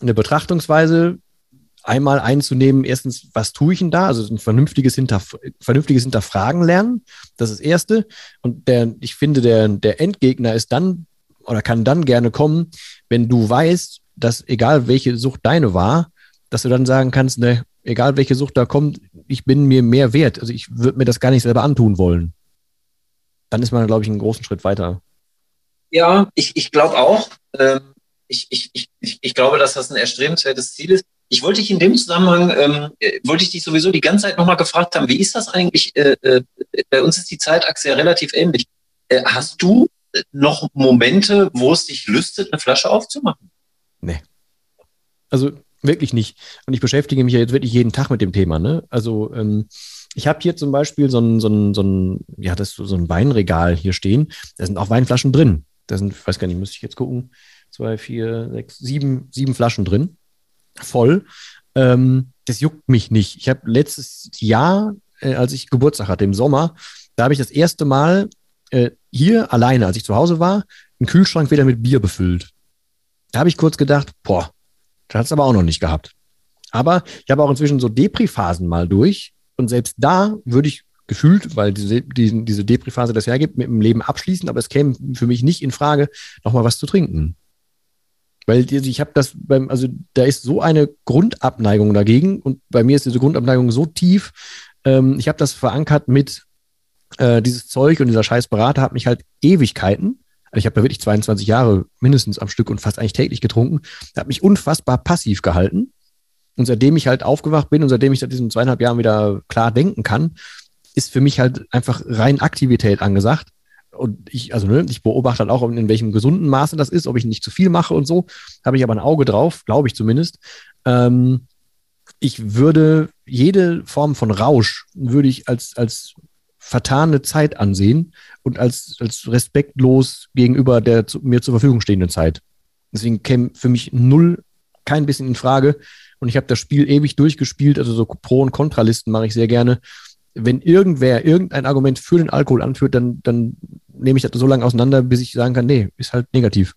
eine Betrachtungsweise einmal einzunehmen, erstens, was tue ich denn da? Also ein vernünftiges, Hinterf vernünftiges Hinterfragen lernen, das ist das Erste. Und der, ich finde, der, der Endgegner ist dann oder kann dann gerne kommen, wenn du weißt, dass egal welche Sucht deine war, dass du dann sagen kannst, ne, egal welche Sucht da kommt, ich bin mir mehr wert. Also ich würde mir das gar nicht selber antun wollen. Dann ist man, glaube ich, einen großen Schritt weiter. Ja, ich, ich glaube auch. Ähm, ich, ich, ich, ich glaube, dass das ein erstrebenswertes Ziel ist. Ich wollte dich in dem Zusammenhang, ähm, äh, wollte ich dich sowieso die ganze Zeit nochmal gefragt haben, wie ist das eigentlich? Äh, äh, bei uns ist die Zeitachse ja relativ ähnlich. Äh, hast du noch Momente, wo es dich lüstet, eine Flasche aufzumachen? Nee. Also wirklich nicht. Und ich beschäftige mich ja jetzt wirklich jeden Tag mit dem Thema. Ne? Also ähm, ich habe hier zum Beispiel so ein, so ein, so ein, ja, das so ein Weinregal hier stehen. Da sind auch Weinflaschen drin. Da sind, ich weiß gar nicht, müsste ich jetzt gucken, zwei, vier, sechs, sieben, sieben Flaschen drin. Voll. Ähm, das juckt mich nicht. Ich habe letztes Jahr, äh, als ich Geburtstag hatte, im Sommer, da habe ich das erste Mal äh, hier alleine, als ich zu Hause war, einen Kühlschrank wieder mit Bier befüllt. Da habe ich kurz gedacht, boah, das hat es aber auch noch nicht gehabt. Aber ich habe auch inzwischen so Depri-Phasen mal durch. Und selbst da würde ich gefühlt, weil diese, diese, diese Depri-Phase das hergibt, mit dem Leben abschließen, aber es käme für mich nicht in Frage, nochmal was zu trinken. Weil ich habe das beim, also da ist so eine Grundabneigung dagegen und bei mir ist diese Grundabneigung so tief. Ähm, ich habe das verankert mit äh, dieses Zeug und dieser scheiß Berater hat mich halt Ewigkeiten also ich habe da wirklich 22 Jahre mindestens am Stück und fast eigentlich täglich getrunken. Hat mich unfassbar passiv gehalten. Und seitdem ich halt aufgewacht bin und seitdem ich seit diesen zweieinhalb Jahren wieder klar denken kann, ist für mich halt einfach rein Aktivität angesagt. Und ich, also ne, ich beobachte halt auch, in welchem gesunden Maße das ist, ob ich nicht zu viel mache und so. Habe ich aber ein Auge drauf, glaube ich zumindest. Ähm, ich würde jede Form von Rausch würde ich als, als vertane Zeit ansehen und als, als respektlos gegenüber der zu, mir zur Verfügung stehenden Zeit. Deswegen käme für mich null kein bisschen in Frage. Und ich habe das Spiel ewig durchgespielt, also so Pro- und Kontralisten mache ich sehr gerne. Wenn irgendwer irgendein Argument für den Alkohol anführt, dann, dann nehme ich das so lange auseinander, bis ich sagen kann, nee, ist halt negativ.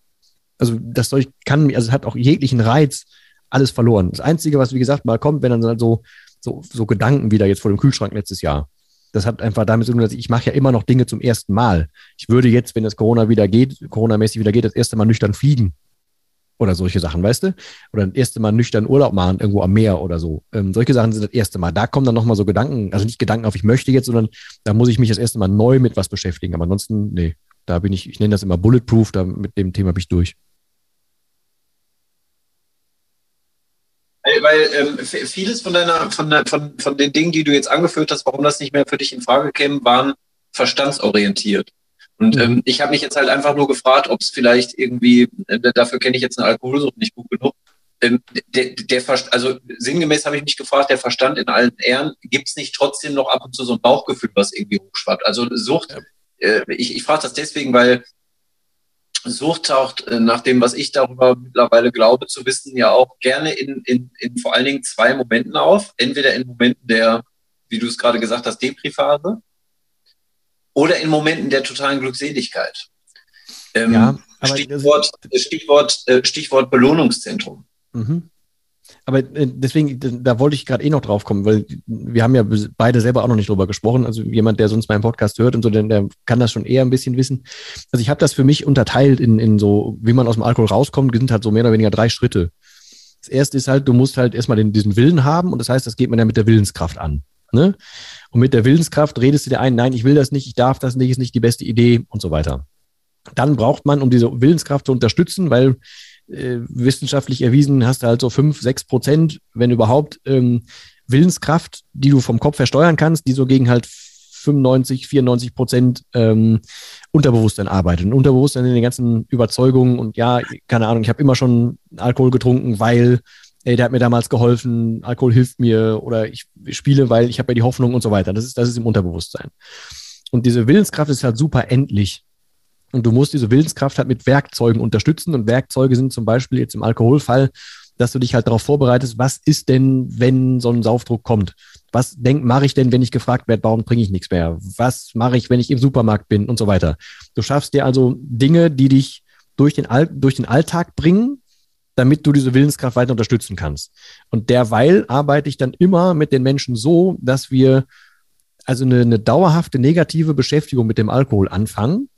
Also das Zeug kann, also es hat auch jeglichen Reiz, alles verloren. Das Einzige, was wie gesagt mal kommt, wenn dann so, so, so Gedanken wieder jetzt vor dem Kühlschrank letztes Jahr. Das hat einfach damit zu tun, dass ich, ich mache ja immer noch Dinge zum ersten Mal. Ich würde jetzt, wenn das Corona wieder geht, Corona-mäßig wieder geht, das erste Mal nüchtern fliegen. Oder solche Sachen, weißt du? Oder das erste Mal nüchtern Urlaub machen, irgendwo am Meer oder so. Ähm, solche Sachen sind das erste Mal. Da kommen dann nochmal so Gedanken, also nicht Gedanken auf, ich möchte jetzt, sondern da muss ich mich das erste Mal neu mit was beschäftigen. Aber ansonsten, nee, da bin ich, ich nenne das immer Bulletproof, da mit dem Thema bin ich durch. Weil ähm, vieles von deiner, von, von, von den Dingen, die du jetzt angeführt hast, warum das nicht mehr für dich in Frage käme, waren verstandsorientiert. Und ähm, ich habe mich jetzt halt einfach nur gefragt, ob es vielleicht irgendwie, äh, dafür kenne ich jetzt eine Alkoholsucht nicht gut genug. Ähm, der, der Verst also sinngemäß habe ich mich gefragt, der Verstand in allen Ehren, gibt es nicht trotzdem noch ab und zu so ein Bauchgefühl, was irgendwie hochschwappt? Also Sucht, äh, ich, ich frage das deswegen, weil Sucht taucht, äh, nach dem, was ich darüber mittlerweile glaube zu wissen, ja auch gerne in, in, in vor allen Dingen zwei Momenten auf. Entweder in Momenten der, wie du es gerade gesagt hast, Depri-Phase oder in Momenten der totalen Glückseligkeit. Ähm, ja, Stichwort, Stichwort, äh, Stichwort Belohnungszentrum. Mhm. Aber äh, deswegen, da wollte ich gerade eh noch drauf kommen, weil wir haben ja beide selber auch noch nicht drüber gesprochen. Also jemand, der sonst meinen Podcast hört und so, der, der kann das schon eher ein bisschen wissen. Also ich habe das für mich unterteilt in, in so, wie man aus dem Alkohol rauskommt, sind halt so mehr oder weniger drei Schritte. Das erste ist halt, du musst halt erstmal den, diesen Willen haben und das heißt, das geht man ja mit der Willenskraft an. Ne? Und mit der Willenskraft redest du dir ein, nein, ich will das nicht, ich darf das nicht, ist nicht die beste Idee und so weiter. Dann braucht man, um diese Willenskraft zu unterstützen, weil äh, wissenschaftlich erwiesen, hast du halt so fünf, sechs Prozent, wenn überhaupt, ähm, Willenskraft, die du vom Kopf her steuern kannst, die so gegen halt 95, 94 Prozent ähm, Unterbewusstsein arbeitet. Und Unterbewusstsein in den ganzen Überzeugungen und ja, keine Ahnung, ich habe immer schon Alkohol getrunken, weil ey, der hat mir damals geholfen, Alkohol hilft mir oder ich spiele, weil ich habe ja die Hoffnung und so weiter. Das ist, das ist im Unterbewusstsein. Und diese Willenskraft ist halt super endlich. Und du musst diese Willenskraft halt mit Werkzeugen unterstützen. Und Werkzeuge sind zum Beispiel jetzt im Alkoholfall dass du dich halt darauf vorbereitest, was ist denn, wenn so ein Saufdruck kommt? Was mache ich denn, wenn ich gefragt werde, warum bringe ich nichts mehr? Was mache ich, wenn ich im Supermarkt bin und so weiter? Du schaffst dir also Dinge, die dich durch den, durch den Alltag bringen, damit du diese Willenskraft weiter unterstützen kannst. Und derweil arbeite ich dann immer mit den Menschen so, dass wir also eine, eine dauerhafte negative Beschäftigung mit dem Alkohol anfangen,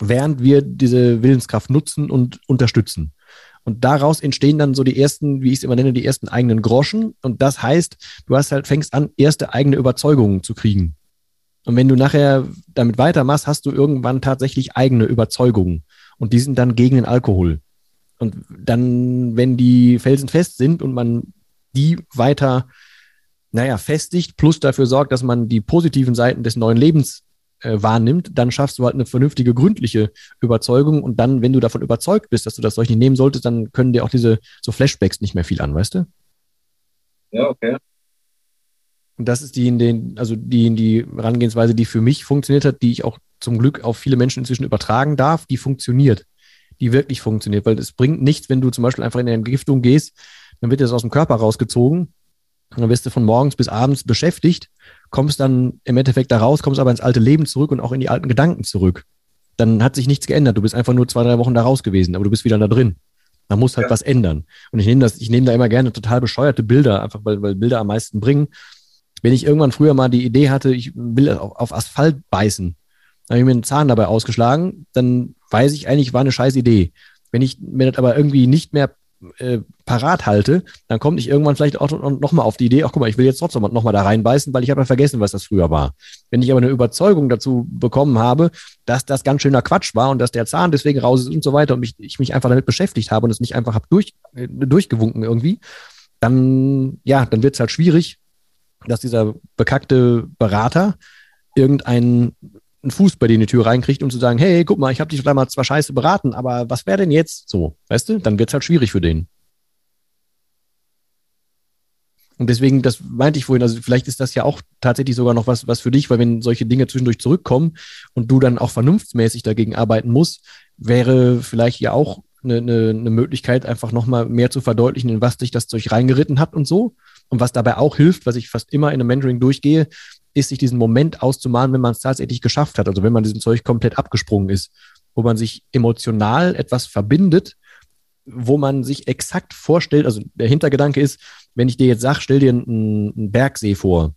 während wir diese Willenskraft nutzen und unterstützen. Und daraus entstehen dann so die ersten, wie ich es immer nenne, die ersten eigenen Groschen. Und das heißt, du hast halt, fängst an, erste eigene Überzeugungen zu kriegen. Und wenn du nachher damit weitermachst, hast du irgendwann tatsächlich eigene Überzeugungen. Und die sind dann gegen den Alkohol. Und dann, wenn die Felsen fest sind und man die weiter, naja, festigt, plus dafür sorgt, dass man die positiven Seiten des neuen Lebens äh, wahrnimmt, dann schaffst du halt eine vernünftige, gründliche Überzeugung. Und dann, wenn du davon überzeugt bist, dass du das solch nicht nehmen solltest, dann können dir auch diese so Flashbacks nicht mehr viel an, weißt du? Ja, okay. Und das ist die in den, also die in die Herangehensweise, die für mich funktioniert hat, die ich auch zum Glück auf viele Menschen inzwischen übertragen darf, die funktioniert. Die wirklich funktioniert, weil es bringt nichts, wenn du zum Beispiel einfach in eine Entgiftung gehst, dann wird das aus dem Körper rausgezogen und dann wirst du von morgens bis abends beschäftigt kommst dann im Endeffekt da raus, kommst aber ins alte Leben zurück und auch in die alten Gedanken zurück. Dann hat sich nichts geändert. Du bist einfach nur zwei, drei Wochen da raus gewesen, aber du bist wieder da drin. Man muss halt ja. was ändern. Und ich nehme das, ich nehme da immer gerne total bescheuerte Bilder, einfach weil, weil Bilder am meisten bringen. Wenn ich irgendwann früher mal die Idee hatte, ich will auf, auf Asphalt beißen, habe ich mir einen Zahn dabei ausgeschlagen, dann weiß ich eigentlich, war eine scheiß Idee. Wenn ich mir das aber irgendwie nicht mehr äh, parat halte, dann komme ich irgendwann vielleicht auch nochmal auf die Idee, ach guck mal, ich will jetzt trotzdem nochmal da reinbeißen, weil ich habe ja vergessen, was das früher war. Wenn ich aber eine Überzeugung dazu bekommen habe, dass das ganz schöner Quatsch war und dass der Zahn deswegen raus ist und so weiter und mich, ich mich einfach damit beschäftigt habe und es nicht einfach habe durch, äh, durchgewunken irgendwie, dann, ja, dann wird es halt schwierig, dass dieser bekackte Berater irgendeinen einen Fuß bei dir in die Tür reinkriegt, um zu sagen, hey, guck mal, ich habe dich damals zwar scheiße beraten, aber was wäre denn jetzt so? Weißt du? Dann wird es halt schwierig für den. Und deswegen, das meinte ich vorhin, also vielleicht ist das ja auch tatsächlich sogar noch was, was für dich, weil wenn solche Dinge zwischendurch zurückkommen und du dann auch vernunftsmäßig dagegen arbeiten musst, wäre vielleicht ja auch eine, eine, eine Möglichkeit, einfach nochmal mehr zu verdeutlichen, in was dich das Zeug reingeritten hat und so. Und was dabei auch hilft, was ich fast immer in einem Mentoring durchgehe, ist, sich diesen Moment auszumalen, wenn man es tatsächlich geschafft hat. Also wenn man diesem Zeug komplett abgesprungen ist, wo man sich emotional etwas verbindet, wo man sich exakt vorstellt, also der Hintergedanke ist, wenn ich dir jetzt sage, stell dir einen, einen Bergsee vor,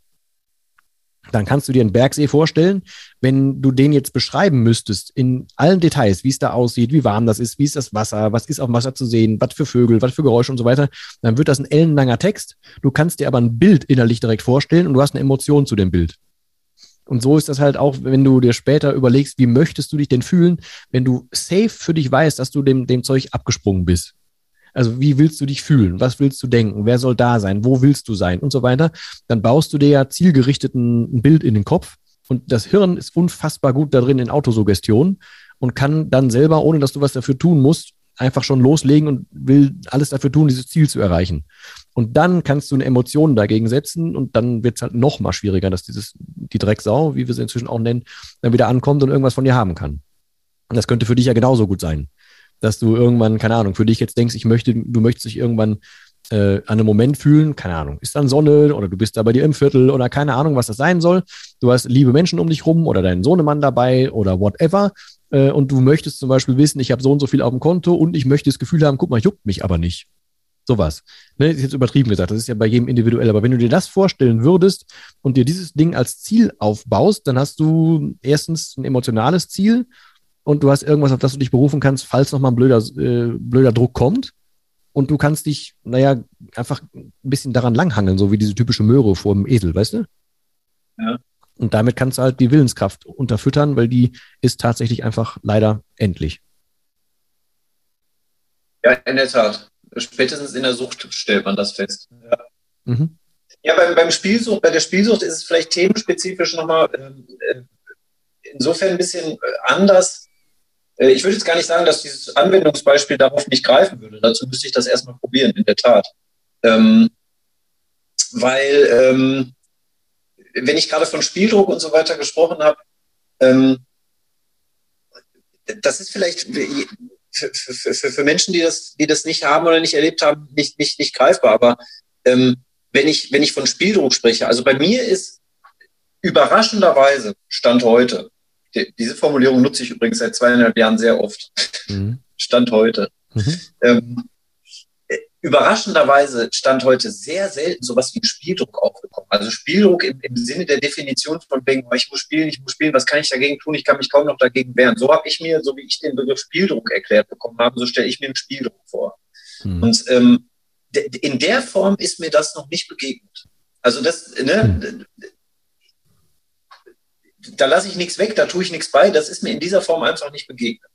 dann kannst du dir einen Bergsee vorstellen. Wenn du den jetzt beschreiben müsstest, in allen Details, wie es da aussieht, wie warm das ist, wie ist das Wasser, was ist auf dem Wasser zu sehen, was für Vögel, was für Geräusche und so weiter, dann wird das ein ellenlanger Text. Du kannst dir aber ein Bild innerlich direkt vorstellen und du hast eine Emotion zu dem Bild. Und so ist das halt auch, wenn du dir später überlegst, wie möchtest du dich denn fühlen, wenn du safe für dich weißt, dass du dem, dem Zeug abgesprungen bist. Also wie willst du dich fühlen? Was willst du denken? Wer soll da sein? Wo willst du sein? Und so weiter. Dann baust du dir ja zielgerichtet ein, Bild in den Kopf. Und das Hirn ist unfassbar gut da drin in Autosuggestion und kann dann selber, ohne dass du was dafür tun musst, einfach schon loslegen und will alles dafür tun, dieses Ziel zu erreichen. Und dann kannst du eine Emotion dagegen setzen und dann wird es halt noch mal schwieriger, dass dieses, die Drecksau, wie wir sie inzwischen auch nennen, dann wieder ankommt und irgendwas von dir haben kann. Und das könnte für dich ja genauso gut sein dass du irgendwann, keine Ahnung, für dich jetzt denkst, ich möchte, du möchtest dich irgendwann äh, an einem Moment fühlen, keine Ahnung, ist dann Sonne oder du bist da bei dir im Viertel oder keine Ahnung, was das sein soll. Du hast liebe Menschen um dich rum oder deinen Sohnemann dabei oder whatever. Äh, und du möchtest zum Beispiel wissen, ich habe so und so viel auf dem Konto und ich möchte das Gefühl haben, guck mal, juckt mich aber nicht. Sowas. Ne, ist jetzt übertrieben gesagt, das ist ja bei jedem individuell. Aber wenn du dir das vorstellen würdest und dir dieses Ding als Ziel aufbaust, dann hast du erstens ein emotionales Ziel und du hast irgendwas, auf das du dich berufen kannst, falls nochmal ein blöder, äh, blöder Druck kommt. Und du kannst dich, naja, einfach ein bisschen daran langhangeln, so wie diese typische Möhre vor dem Esel, weißt du? Ja. Und damit kannst du halt die Willenskraft unterfüttern, weil die ist tatsächlich einfach leider endlich. Ja, in der Tat. Spätestens in der Sucht stellt man das fest. Ja, mhm. ja beim, beim Spielsucht, bei der Spielsucht ist es vielleicht themenspezifisch nochmal äh, insofern ein bisschen anders, äh, ich würde jetzt gar nicht sagen, dass dieses Anwendungsbeispiel darauf nicht greifen würde. Dazu müsste ich das erstmal probieren, in der Tat. Ähm, weil, ähm, wenn ich gerade von Spieldruck und so weiter gesprochen habe, ähm, das ist vielleicht, für, für, für, Menschen, die das, die das nicht haben oder nicht erlebt haben, nicht, nicht, nicht greifbar. Aber ähm, wenn, ich, wenn ich von Spieldruck spreche, also bei mir ist überraschenderweise Stand heute, diese Formulierung nutze ich übrigens seit zweieinhalb Jahren sehr oft, mhm. Stand heute. Mhm. Ähm, überraschenderweise stand heute sehr selten sowas wie Spieldruck aufgekommen. Also Spieldruck im, im Sinne der Definition von wegen, oh, ich muss spielen, ich muss spielen, was kann ich dagegen tun? Ich kann mich kaum noch dagegen wehren. So habe ich mir, so wie ich den Begriff Spieldruck erklärt bekommen habe, so stelle ich mir einen Spieldruck vor. Hm. Und ähm, in der Form ist mir das noch nicht begegnet. Also das, ne, hm. Da lasse ich nichts weg, da tue ich nichts bei. Das ist mir in dieser Form einfach nicht begegnet.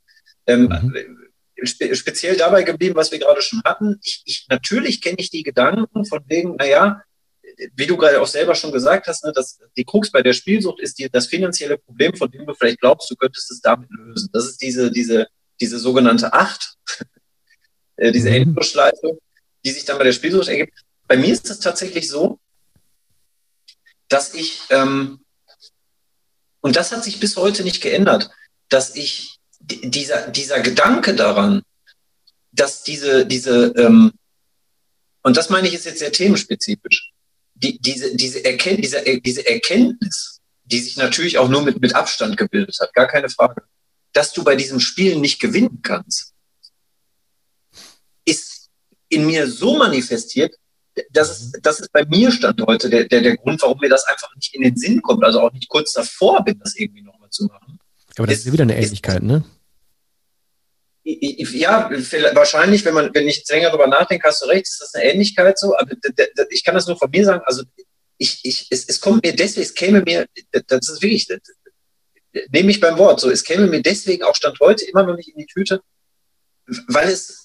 Ähm, mhm spe speziell dabei geblieben, was wir gerade schon hatten. Ich, ich, natürlich kenne ich die Gedanken von wegen, naja, wie du gerade auch selber schon gesagt hast, ne, dass die Krux bei der Spielsucht ist die, das finanzielle Problem, von dem du vielleicht glaubst, du könntest es damit lösen. Das ist diese, diese, diese sogenannte Acht, äh, diese mhm. Endlosschleife, die sich dann bei der Spielsucht ergibt. Bei mir ist es tatsächlich so, dass ich, ähm, und das hat sich bis heute nicht geändert, dass ich dieser, dieser Gedanke daran, dass diese, diese ähm, und das meine ich ist jetzt sehr themenspezifisch, die, diese, diese, Erkennt, diese, diese Erkenntnis, die sich natürlich auch nur mit, mit Abstand gebildet hat, gar keine Frage, dass du bei diesem Spiel nicht gewinnen kannst, ist in mir so manifestiert, dass es, das ist bei mir stand heute der, der, der Grund, warum mir das einfach nicht in den Sinn kommt, also auch nicht kurz davor bin, das irgendwie nochmal zu machen. Aber das ist, ist wieder eine Ähnlichkeit, ne? ja, wahrscheinlich, wenn man, wenn ich jetzt länger darüber nachdenke, hast du recht, ist das eine Ähnlichkeit so. Aber ich kann das nur von mir sagen. Also ich, ich, es, es kommt mir deswegen, es käme mir, das ist wirklich, das, nehme ich beim Wort, so, es käme mir deswegen auch Stand heute immer noch nicht in die Tüte, weil es,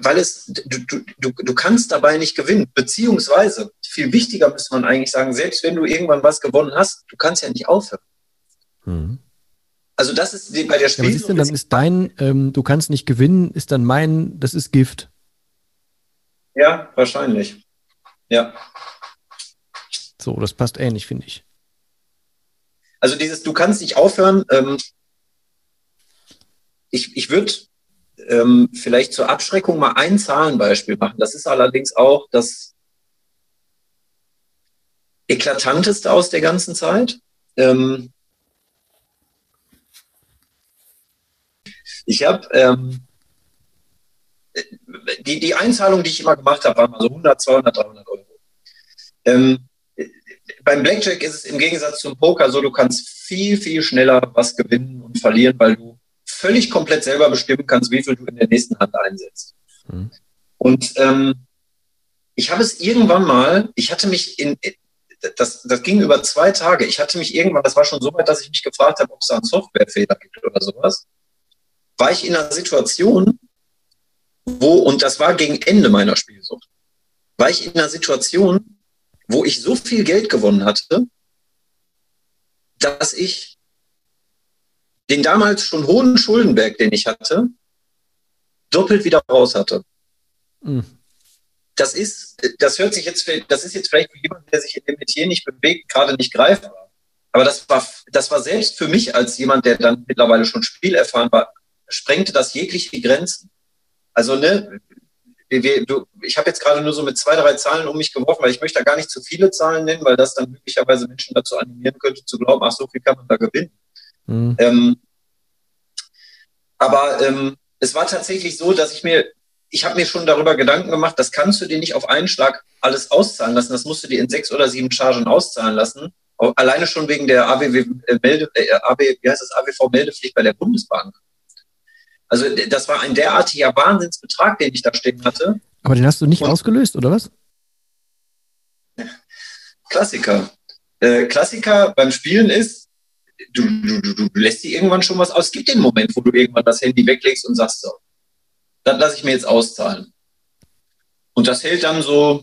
weil es, du, du, du kannst dabei nicht gewinnen. Beziehungsweise, viel wichtiger müsste man eigentlich sagen, selbst wenn du irgendwann was gewonnen hast, du kannst ja nicht aufhören. Mhm. Also das ist bei der Spiel. Ja, was ist denn, dann ist dein, ähm, du kannst nicht gewinnen, ist dann mein, das ist Gift. Ja, wahrscheinlich. Ja. So, das passt ähnlich, finde ich. Also dieses, du kannst nicht aufhören. Ähm, ich ich würde ähm, vielleicht zur Abschreckung mal ein Zahlenbeispiel machen. Das ist allerdings auch das eklatanteste aus der ganzen Zeit. Ähm, Ich habe ähm, die, die Einzahlung, die ich immer gemacht habe, waren mal so 100, 200, 300 Euro. Ähm, beim Blackjack ist es im Gegensatz zum Poker so, du kannst viel, viel schneller was gewinnen und verlieren, weil du völlig komplett selber bestimmen kannst, wie viel du in der nächsten Hand einsetzt. Mhm. Und ähm, ich habe es irgendwann mal, ich hatte mich in, das, das ging über zwei Tage, ich hatte mich irgendwann, das war schon so weit, dass ich mich gefragt habe, ob es da einen Softwarefehler gibt oder sowas war ich in einer Situation, wo, und das war gegen Ende meiner Spielsucht, war ich in einer Situation, wo ich so viel Geld gewonnen hatte, dass ich den damals schon hohen Schuldenberg, den ich hatte, doppelt wieder raus hatte. Mhm. Das ist, das hört sich jetzt, das ist jetzt vielleicht für jemanden, der sich in dem Metier nicht bewegt, gerade nicht greifbar. Aber das war, das war selbst für mich als jemand, der dann mittlerweile schon spielerfahren war, sprengte das jegliche Grenzen. Also, ne, wir, du, ich habe jetzt gerade nur so mit zwei, drei Zahlen um mich geworfen, weil ich möchte da gar nicht zu viele Zahlen nennen, weil das dann möglicherweise Menschen dazu animieren könnte, zu glauben, ach, so viel kann man da gewinnen. Mhm. Ähm, aber ähm, es war tatsächlich so, dass ich mir, ich habe mir schon darüber Gedanken gemacht, das kannst du dir nicht auf einen Schlag alles auszahlen lassen, das musst du dir in sechs oder sieben Chargen auszahlen lassen. Alleine schon wegen der AWW, äh, Melde, äh, AW, wie heißt das, AWV-Meldepflicht bei der Bundesbank. Also das war ein derartiger Wahnsinnsbetrag, den ich da stehen hatte. Aber den hast du nicht Und ausgelöst, oder was? Klassiker. Äh, Klassiker beim Spielen ist, du, du, du, du lässt dir irgendwann schon was aus. Es gibt den Moment, wo du irgendwann das Handy weglegst und sagst so, das lasse ich mir jetzt auszahlen. Und das hält dann so,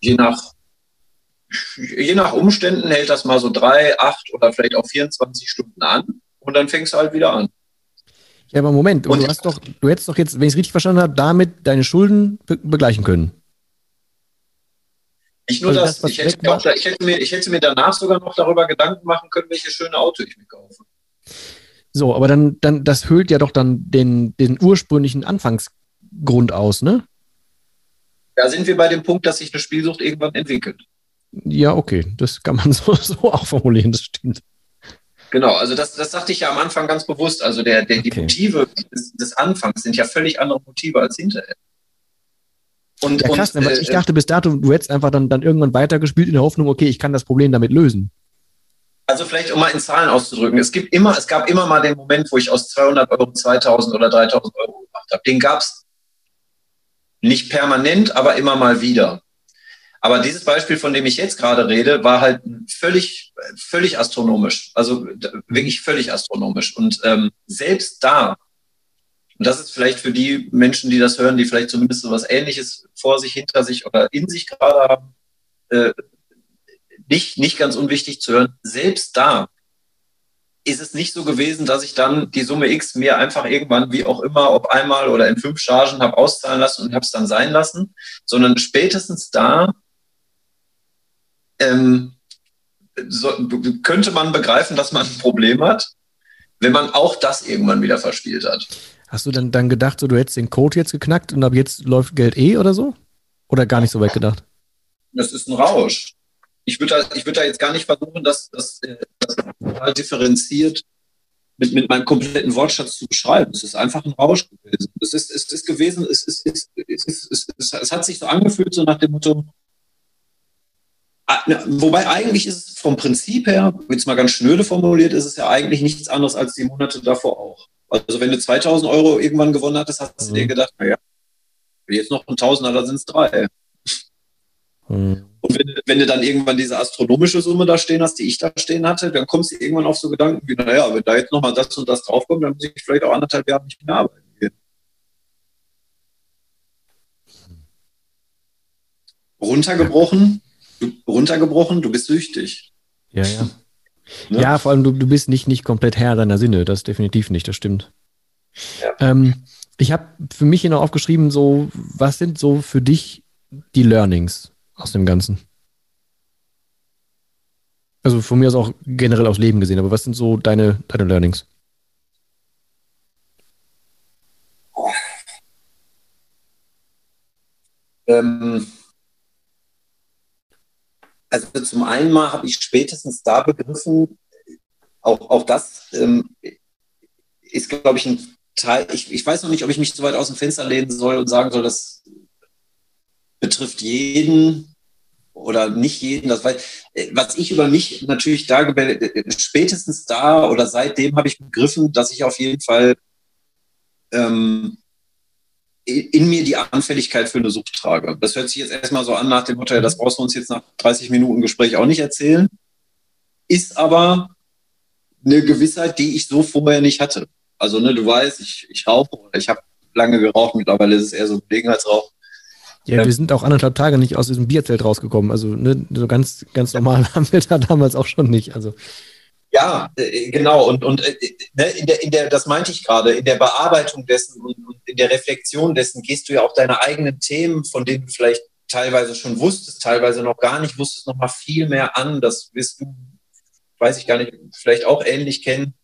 je nach, je nach Umständen hält das mal so drei, acht oder vielleicht auch 24 Stunden an und dann fängst du halt wieder an. Ja, aber Moment, und du hast doch, du hättest doch jetzt, wenn ich es richtig verstanden habe, damit deine Schulden be begleichen können. Nicht nur also das, das ich, hätte auch, ich, hätte mir, ich hätte mir danach sogar noch darüber Gedanken machen können, welches schöne Auto ich mir kaufe. So, aber dann, dann, das hüllt ja doch dann den, den ursprünglichen Anfangsgrund aus, ne? Da sind wir bei dem Punkt, dass sich eine Spielsucht irgendwann entwickelt. Ja, okay, das kann man so, so auch formulieren, das stimmt. Genau, also das, das sagte ich ja am Anfang ganz bewusst. Also der, der, okay. die Motive des, des, Anfangs sind ja völlig andere Motive als hinterher. Und, ja, krass, und, äh, ich dachte bis dato, du hättest einfach dann, dann irgendwann weitergespielt in der Hoffnung, okay, ich kann das Problem damit lösen. Also vielleicht, um mal in Zahlen auszudrücken, es gibt immer, es gab immer mal den Moment, wo ich aus 200 Euro 2000 oder 3000 Euro gemacht habe. Den gab es nicht permanent, aber immer mal wieder. Aber dieses Beispiel, von dem ich jetzt gerade rede, war halt völlig, völlig astronomisch. Also wirklich völlig astronomisch. Und ähm, selbst da, und das ist vielleicht für die Menschen, die das hören, die vielleicht zumindest so was Ähnliches vor sich, hinter sich oder in sich gerade haben, äh, nicht, nicht ganz unwichtig zu hören, selbst da ist es nicht so gewesen, dass ich dann die Summe X mir einfach irgendwann, wie auch immer, ob einmal oder in fünf Chargen habe auszahlen lassen und habe es dann sein lassen, sondern spätestens da ähm, so, könnte man begreifen, dass man ein Problem hat, wenn man auch das irgendwann wieder verspielt hat. Hast du dann, dann gedacht, so, du hättest den Code jetzt geknackt und ab jetzt läuft Geld eh oder so? Oder gar nicht so weit gedacht? Das ist ein Rausch ich würde da, würd da jetzt gar nicht versuchen, das, das, das total differenziert mit, mit meinem kompletten Wortschatz zu beschreiben. Es ist einfach ein Rausch gewesen. Es ist, es ist gewesen, es, ist, es, ist, es, ist, es, es hat sich so angefühlt, so nach dem Motto, Wobei eigentlich ist es vom Prinzip her, jetzt mal ganz schnöde formuliert, ist es ja eigentlich nichts anderes als die Monate davor auch. Also wenn du 2000 Euro irgendwann gewonnen hattest, hast du mhm. dir gedacht, naja, jetzt noch ein Tausender, da sind es drei. Mhm. Und wenn, wenn, du dann irgendwann diese astronomische Summe da stehen hast, die ich da stehen hatte, dann kommst du irgendwann auf so Gedanken wie, naja, wenn da jetzt nochmal das und das draufkommt, dann muss ich vielleicht auch anderthalb Jahre nicht mehr arbeiten gehen. Runtergebrochen, runtergebrochen, du bist süchtig. Ja, ja. Ne? Ja, vor allem du, du bist nicht, nicht komplett Herr deiner Sinne, das definitiv nicht, das stimmt. Ja. Ähm, ich habe für mich hier noch aufgeschrieben, so, was sind so für dich die Learnings aus dem Ganzen? Also von mir aus auch generell aus Leben gesehen, aber was sind so deine, deine Learnings? Ähm, also zum einen mal habe ich spätestens da begriffen, auch, auch das ähm, ist, glaube ich, ein Teil, ich, ich weiß noch nicht, ob ich mich so weit aus dem Fenster lehnen soll und sagen soll, das betrifft jeden, oder nicht jeden, das weiß, äh, was ich über mich natürlich da, äh, spätestens da oder seitdem habe ich begriffen, dass ich auf jeden Fall ähm, in mir die Anfälligkeit für eine Sucht trage. Das hört sich jetzt erstmal so an nach dem Motto, das brauchst du uns jetzt nach 30 Minuten Gespräch auch nicht erzählen. Ist aber eine Gewissheit, die ich so vorher nicht hatte. Also, ne, du weißt, ich, ich rauche, ich habe lange geraucht, mittlerweile ist es eher so ein Gelegenheitsrauch. Ja, wir sind auch anderthalb Tage nicht aus diesem Bierzelt rausgekommen. Also ne, so ganz, ganz normal haben wir da damals auch schon nicht. Also. Ja, äh, genau. Und, und äh, ne, in der, in der, das meinte ich gerade, in der Bearbeitung dessen und, und in der Reflexion dessen gehst du ja auch deine eigenen Themen, von denen du vielleicht teilweise schon wusstest, teilweise noch gar nicht wusstest, noch mal viel mehr an. Das wirst du, weiß ich gar nicht, vielleicht auch ähnlich kennen.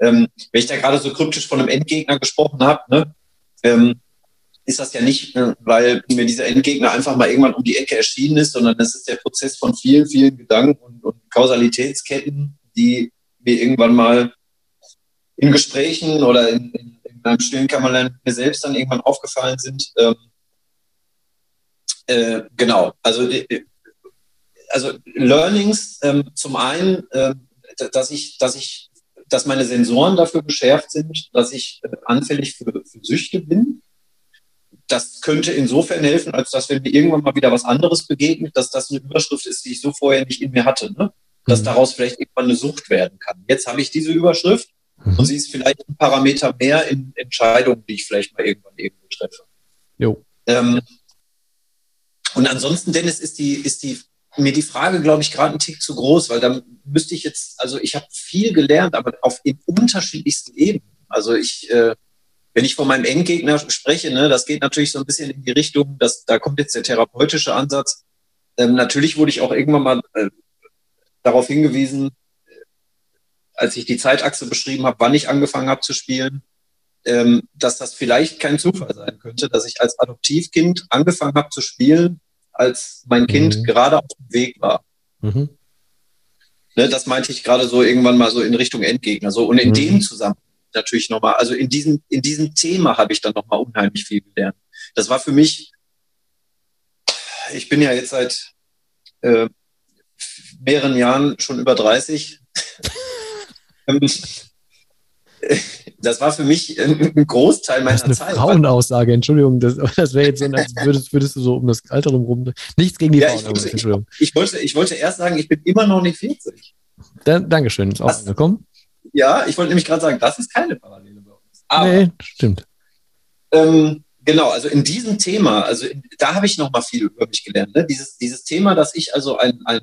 Ähm, wenn ich da gerade so kryptisch von einem Endgegner gesprochen habe, ne, ähm, ist das ja nicht, äh, weil mir dieser Endgegner einfach mal irgendwann um die Ecke erschienen ist, sondern das ist der Prozess von vielen, vielen Gedanken und, und Kausalitätsketten, die mir irgendwann mal in Gesprächen oder in, in, in meinem stillen Kämmerlein mir selbst dann irgendwann aufgefallen sind. Ähm, äh, genau, also, äh, also Learnings ähm, zum einen, äh, dass ich, dass ich, dass meine Sensoren dafür geschärft sind, dass ich äh, anfällig für, für Süchte bin das könnte insofern helfen, als dass wenn mir irgendwann mal wieder was anderes begegnet, dass das eine Überschrift ist, die ich so vorher nicht in mir hatte. Ne? Dass mhm. daraus vielleicht irgendwann eine Sucht werden kann. Jetzt habe ich diese Überschrift mhm. und sie ist vielleicht ein Parameter mehr in Entscheidungen, die ich vielleicht mal irgendwann irgendwo treffe. Jo. Ähm, und ansonsten, Dennis, ist die, ist die, mir die Frage, glaube ich, gerade ein Tick zu groß, weil da müsste ich jetzt, also ich habe viel gelernt, aber auf in unterschiedlichsten Ebenen. Also ich, äh, wenn ich von meinem Endgegner spreche, ne, das geht natürlich so ein bisschen in die Richtung, dass da kommt jetzt der therapeutische Ansatz. Ähm, natürlich wurde ich auch irgendwann mal äh, darauf hingewiesen, als ich die Zeitachse beschrieben habe, wann ich angefangen habe zu spielen, ähm, dass das vielleicht kein Zufall sein könnte, dass ich als Adoptivkind angefangen habe zu spielen, als mein Kind mhm. gerade auf dem Weg war. Mhm. Ne, das meinte ich gerade so irgendwann mal so in Richtung Endgegner. So und in mhm. dem Zusammenhang natürlich nochmal, also in diesem in diesem Thema habe ich dann nochmal unheimlich viel gelernt. Das war für mich, ich bin ja jetzt seit äh, mehreren Jahren schon über 30. Ähm, das war für mich ein Großteil meiner Zeit. das ist eine Zeit. Frauenaussage, Entschuldigung, das, das wäre jetzt so, als würdest, würdest, du so um das Alter rum. Nichts gegen die ja, Frauen, ich, Entschuldigung. Ich, wollte, ich wollte erst sagen, ich bin immer noch nicht 40. Da, Dankeschön, ist auch angekommen. Ja, ich wollte nämlich gerade sagen, das ist keine Parallele bei uns. Aber, nee, stimmt. Ähm, genau, also in diesem Thema, also in, da habe ich noch mal viel über mich gelernt. Ne? Dieses, dieses Thema, dass ich also ein, ein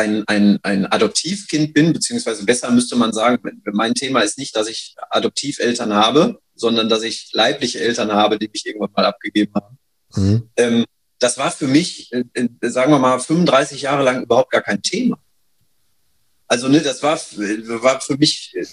ein, ein, ein Adoptivkind bin, beziehungsweise besser müsste man sagen, mein Thema ist nicht, dass ich Adoptiveltern habe, sondern dass ich leibliche Eltern habe, die mich irgendwann mal abgegeben haben. Mhm. Ähm, das war für mich, äh, sagen wir mal, 35 Jahre lang überhaupt gar kein Thema. Also ne, das war, war für mich, äh,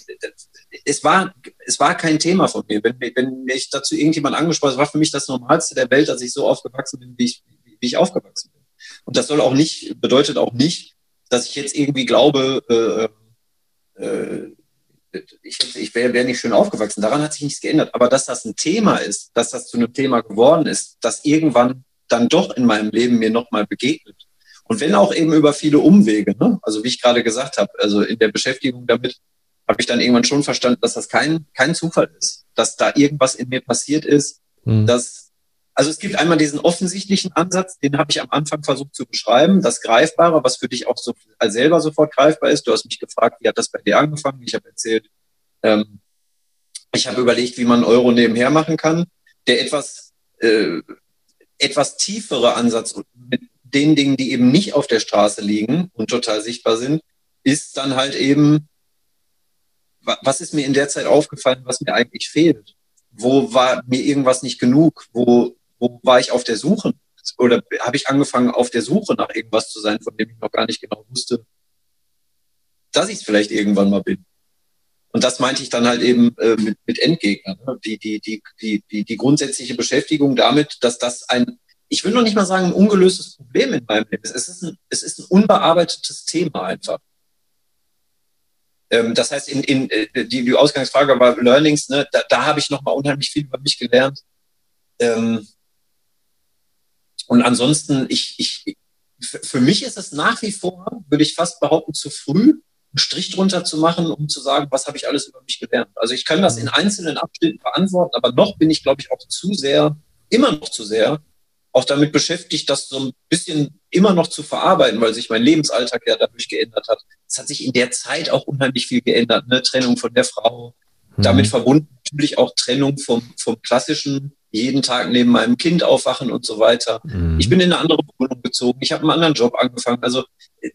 es war, es war kein Thema von mir. Wenn, wenn mich dazu irgendjemand angesprochen hat, war für mich das Normalste der Welt, dass ich so aufgewachsen bin, wie ich, wie ich aufgewachsen bin. Und das soll auch nicht, bedeutet auch nicht, dass ich jetzt irgendwie glaube, äh, äh, ich, ich wäre wär nicht schön aufgewachsen. Daran hat sich nichts geändert. Aber dass das ein Thema ist, dass das zu einem Thema geworden ist, das irgendwann dann doch in meinem Leben mir nochmal begegnet. Und wenn auch eben über viele Umwege, ne? also wie ich gerade gesagt habe, also in der Beschäftigung damit habe ich dann irgendwann schon verstanden, dass das kein, kein Zufall ist, dass da irgendwas in mir passiert ist, mhm. dass also es gibt einmal diesen offensichtlichen Ansatz, den habe ich am Anfang versucht zu beschreiben, das Greifbare, was für dich auch so selber sofort greifbar ist. Du hast mich gefragt, wie hat das bei dir angefangen? Ich habe erzählt, ähm, ich habe überlegt, wie man Euro nebenher machen kann. Der etwas, äh, etwas tiefere Ansatz mit den Dingen, die eben nicht auf der Straße liegen und total sichtbar sind, ist dann halt eben, was ist mir in der Zeit aufgefallen, was mir eigentlich fehlt? Wo war mir irgendwas nicht genug? Wo wo war ich auf der Suche? Oder habe ich angefangen, auf der Suche nach irgendwas zu sein, von dem ich noch gar nicht genau wusste, dass ich es vielleicht irgendwann mal bin. Und das meinte ich dann halt eben äh, mit, mit Endgegnern. Ne? Die, die, die, die, die, die grundsätzliche Beschäftigung damit, dass das ein, ich will noch nicht mal sagen, ein ungelöstes Problem in meinem Leben ist. Es ist ein, es ist ein unbearbeitetes Thema einfach. Ähm, das heißt, in, in, äh, die, die Ausgangsfrage war Learnings, ne, da, da habe ich noch mal unheimlich viel über mich gelernt. Ähm, und ansonsten, ich, ich, für mich ist es nach wie vor, würde ich fast behaupten, zu früh, einen Strich drunter zu machen, um zu sagen, was habe ich alles über mich gelernt. Also ich kann das in einzelnen Abschnitten beantworten, aber noch bin ich, glaube ich, auch zu sehr, immer noch zu sehr, auch damit beschäftigt, das so ein bisschen immer noch zu verarbeiten, weil sich mein Lebensalltag ja dadurch geändert hat. Es hat sich in der Zeit auch unheimlich viel geändert, ne? Trennung von der Frau, mhm. damit verbunden natürlich auch Trennung vom, vom klassischen jeden Tag neben meinem Kind aufwachen und so weiter. Mhm. Ich bin in eine andere Wohnung gezogen. Ich habe einen anderen Job angefangen. Also äh,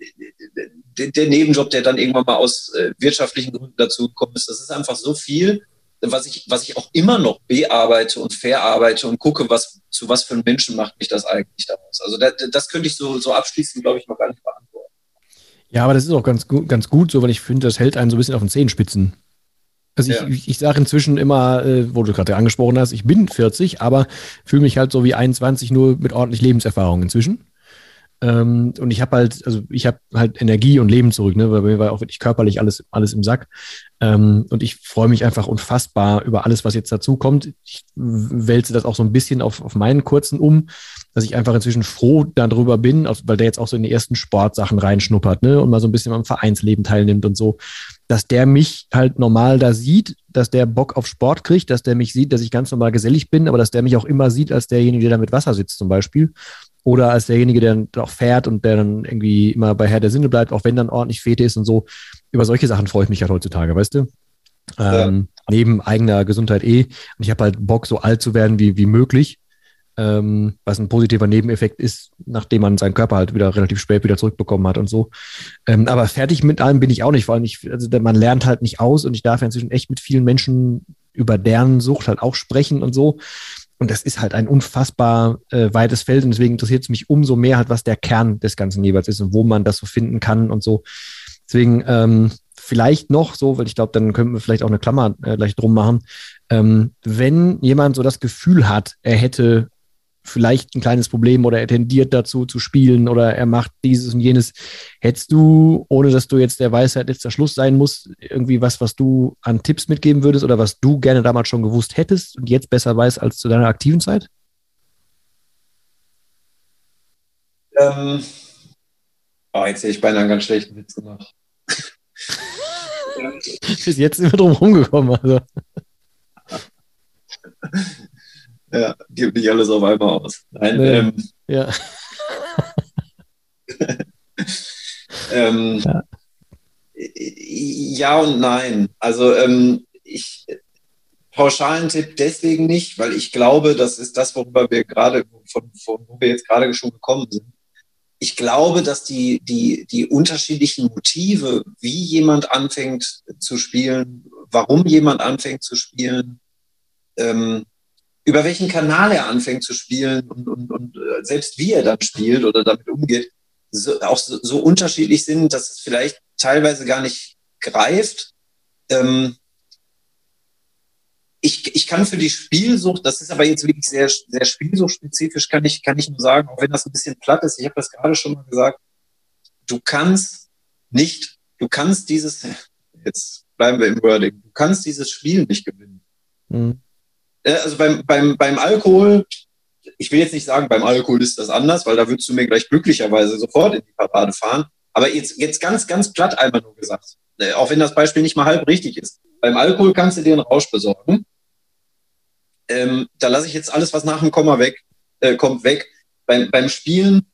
der, der Nebenjob, der dann irgendwann mal aus äh, wirtschaftlichen Gründen dazu gekommen ist, das ist einfach so viel, was ich, was ich auch immer noch bearbeite und verarbeite und gucke, was zu was für einen Menschen macht mich das eigentlich daraus. Also das, das könnte ich so, so abschließend, glaube ich, noch gar nicht beantworten. Ja, aber das ist auch ganz gut, ganz gut so, weil ich finde, das hält einen so ein bisschen auf den Zehenspitzen. Also ja. ich, ich sage inzwischen immer, äh, wo du gerade angesprochen hast, ich bin 40, aber fühle mich halt so wie 21 nur mit ordentlich Lebenserfahrung inzwischen. Ähm, und ich habe halt, also ich habe halt Energie und Leben zurück, ne? weil bei mir war auch wirklich körperlich alles, alles im Sack. Ähm, und ich freue mich einfach unfassbar über alles, was jetzt dazu kommt. Ich wälze das auch so ein bisschen auf, auf meinen kurzen um, dass ich einfach inzwischen froh darüber bin, weil der jetzt auch so in die ersten Sportsachen reinschnuppert, ne? Und mal so ein bisschen am Vereinsleben teilnimmt und so dass der mich halt normal da sieht, dass der Bock auf Sport kriegt, dass der mich sieht, dass ich ganz normal gesellig bin, aber dass der mich auch immer sieht als derjenige, der da mit Wasser sitzt zum Beispiel. Oder als derjenige, der dann auch fährt und der dann irgendwie immer bei Herr der Sinne bleibt, auch wenn dann ordentlich Fete ist und so. Über solche Sachen freue ich mich halt heutzutage, weißt du? Ähm, Neben eigener Gesundheit eh. Und ich habe halt Bock, so alt zu werden wie, wie möglich ähm, was ein positiver Nebeneffekt ist, nachdem man seinen Körper halt wieder relativ spät wieder zurückbekommen hat und so. Ähm, aber fertig mit allem bin ich auch nicht, vor allem ich, also man lernt halt nicht aus und ich darf ja inzwischen echt mit vielen Menschen über deren Sucht halt auch sprechen und so. Und das ist halt ein unfassbar äh, weites Feld und deswegen interessiert es mich umso mehr halt, was der Kern des Ganzen jeweils ist und wo man das so finden kann und so. Deswegen, ähm, vielleicht noch so, weil ich glaube, dann könnten wir vielleicht auch eine Klammer äh, gleich drum machen. Ähm, wenn jemand so das Gefühl hat, er hätte vielleicht ein kleines Problem oder er tendiert dazu zu spielen oder er macht dieses und jenes. Hättest du, ohne dass du jetzt der Weisheit letzter Schluss sein musst, irgendwie was, was du an Tipps mitgeben würdest oder was du gerne damals schon gewusst hättest und jetzt besser weißt als zu deiner aktiven Zeit? Ähm, oh, jetzt hätte ich beinahe einen ganz schlechten Witz gemacht. Bis jetzt sind wir drum rumgekommen. Also. Ja, gibt nicht alles auf einmal aus. Nein, nee. ähm, ja. ähm, ja. ja. und nein. Also ähm, ich pauschalen Tipp deswegen nicht, weil ich glaube, das ist das, worüber wir gerade, von, von wo wir jetzt gerade schon gekommen sind. Ich glaube, dass die, die, die unterschiedlichen Motive, wie jemand anfängt zu spielen, warum jemand anfängt zu spielen, ähm, über welchen Kanal er anfängt zu spielen und, und, und äh, selbst wie er dann spielt oder damit umgeht, so, auch so, so unterschiedlich sind, dass es vielleicht teilweise gar nicht greift. Ähm, ich, ich kann für die Spielsucht, das ist aber jetzt wirklich sehr, sehr spielsuchtspezifisch, kann ich, kann ich nur sagen, auch wenn das ein bisschen platt ist, ich habe das gerade schon mal gesagt, du kannst nicht, du kannst dieses, jetzt bleiben wir im Wording, du kannst dieses Spiel nicht gewinnen. Mhm. Äh, also beim, beim, beim Alkohol, ich will jetzt nicht sagen, beim Alkohol ist das anders, weil da würdest du mir gleich glücklicherweise sofort in die Parade fahren. Aber jetzt, jetzt ganz, ganz platt einmal nur gesagt, äh, auch wenn das Beispiel nicht mal halb richtig ist. Beim Alkohol kannst du dir einen Rausch besorgen. Ähm, da lasse ich jetzt alles, was nach dem Komma weg, äh, kommt, weg. Beim, beim Spielen,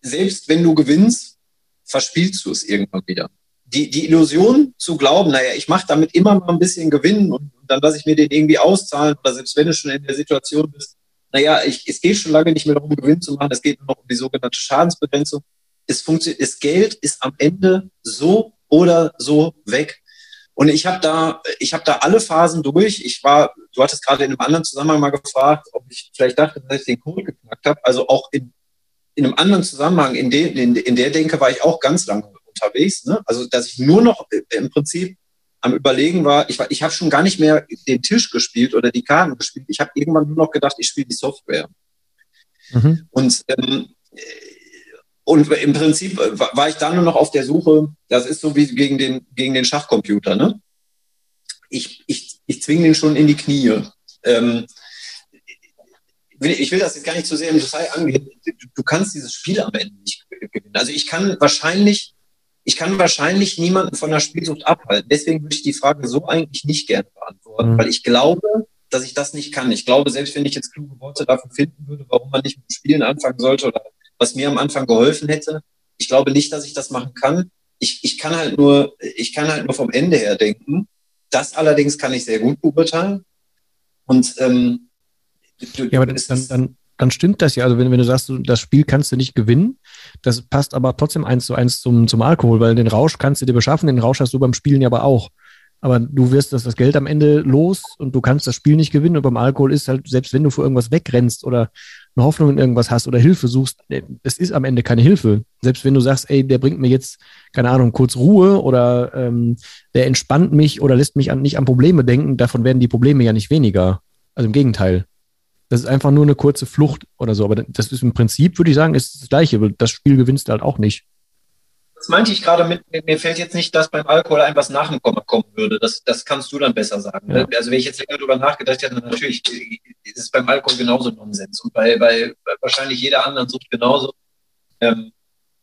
selbst wenn du gewinnst, verspielst du es irgendwann wieder die, die Illusion zu glauben, naja, ich mache damit immer mal ein bisschen Gewinn und, dann lasse ich mir den irgendwie auszahlen oder selbst wenn du schon in der Situation bist, naja, ich, es geht schon lange nicht mehr darum, Gewinn zu machen, es geht nur noch um die sogenannte Schadensbegrenzung. Es funktioniert, das Geld ist am Ende so oder so weg. Und ich habe da, ich habe da alle Phasen durch. Ich war, du hattest gerade in einem anderen Zusammenhang mal gefragt, ob ich vielleicht dachte, dass ich den Code geknackt habe. Also auch in, in einem anderen Zusammenhang, in, de, in, in der Denke war ich auch ganz lange unterwegs. Ne? Also, dass ich nur noch äh, im Prinzip am Überlegen war, ich, war, ich habe schon gar nicht mehr den Tisch gespielt oder die Karten gespielt. Ich habe irgendwann nur noch gedacht, ich spiele die Software. Mhm. Und, ähm, und im Prinzip äh, war ich dann nur noch auf der Suche, das ist so wie gegen den, gegen den Schachcomputer. Ne? Ich, ich, ich zwinge den schon in die Knie. Ähm, ich will das jetzt gar nicht zu sehr im Detail angehen. Du kannst dieses Spiel am Ende nicht gewinnen. Also ich kann wahrscheinlich ich kann wahrscheinlich niemanden von der Spielsucht abhalten. Deswegen würde ich die Frage so eigentlich nicht gerne beantworten, mhm. weil ich glaube, dass ich das nicht kann. Ich glaube, selbst wenn ich jetzt kluge Worte dafür finden würde, warum man nicht mit dem Spielen anfangen sollte oder was mir am Anfang geholfen hätte, ich glaube nicht, dass ich das machen kann. Ich, ich kann halt nur, ich kann halt nur vom Ende her denken. Das allerdings kann ich sehr gut beurteilen. Und ähm, ja, aber dann, dann, dann stimmt das ja. Also wenn, wenn du sagst, das Spiel kannst du nicht gewinnen, das passt aber trotzdem eins zu eins zum, zum Alkohol, weil den Rausch kannst du dir beschaffen, den Rausch hast du beim Spielen ja aber auch. Aber du wirst das, das Geld am Ende los und du kannst das Spiel nicht gewinnen. Und beim Alkohol ist halt, selbst wenn du vor irgendwas wegrennst oder eine Hoffnung in irgendwas hast oder Hilfe suchst, äh, es ist am Ende keine Hilfe. Selbst wenn du sagst, ey, der bringt mir jetzt, keine Ahnung, kurz Ruhe oder ähm, der entspannt mich oder lässt mich an, nicht an Probleme denken, davon werden die Probleme ja nicht weniger. Also im Gegenteil. Das ist einfach nur eine kurze Flucht oder so. Aber das ist im Prinzip, würde ich sagen, ist das Gleiche, weil das Spiel gewinnst du halt auch nicht. Das meinte ich gerade mit, mir fällt jetzt nicht, dass beim Alkohol ein was nach dem Komma kommen würde. Das, das kannst du dann besser sagen. Ja. Also wenn ich jetzt länger darüber nachgedacht hätte, natürlich ist es beim Alkohol genauso Nonsens. Und bei, bei, bei wahrscheinlich jeder anderen Sucht genauso. Ähm,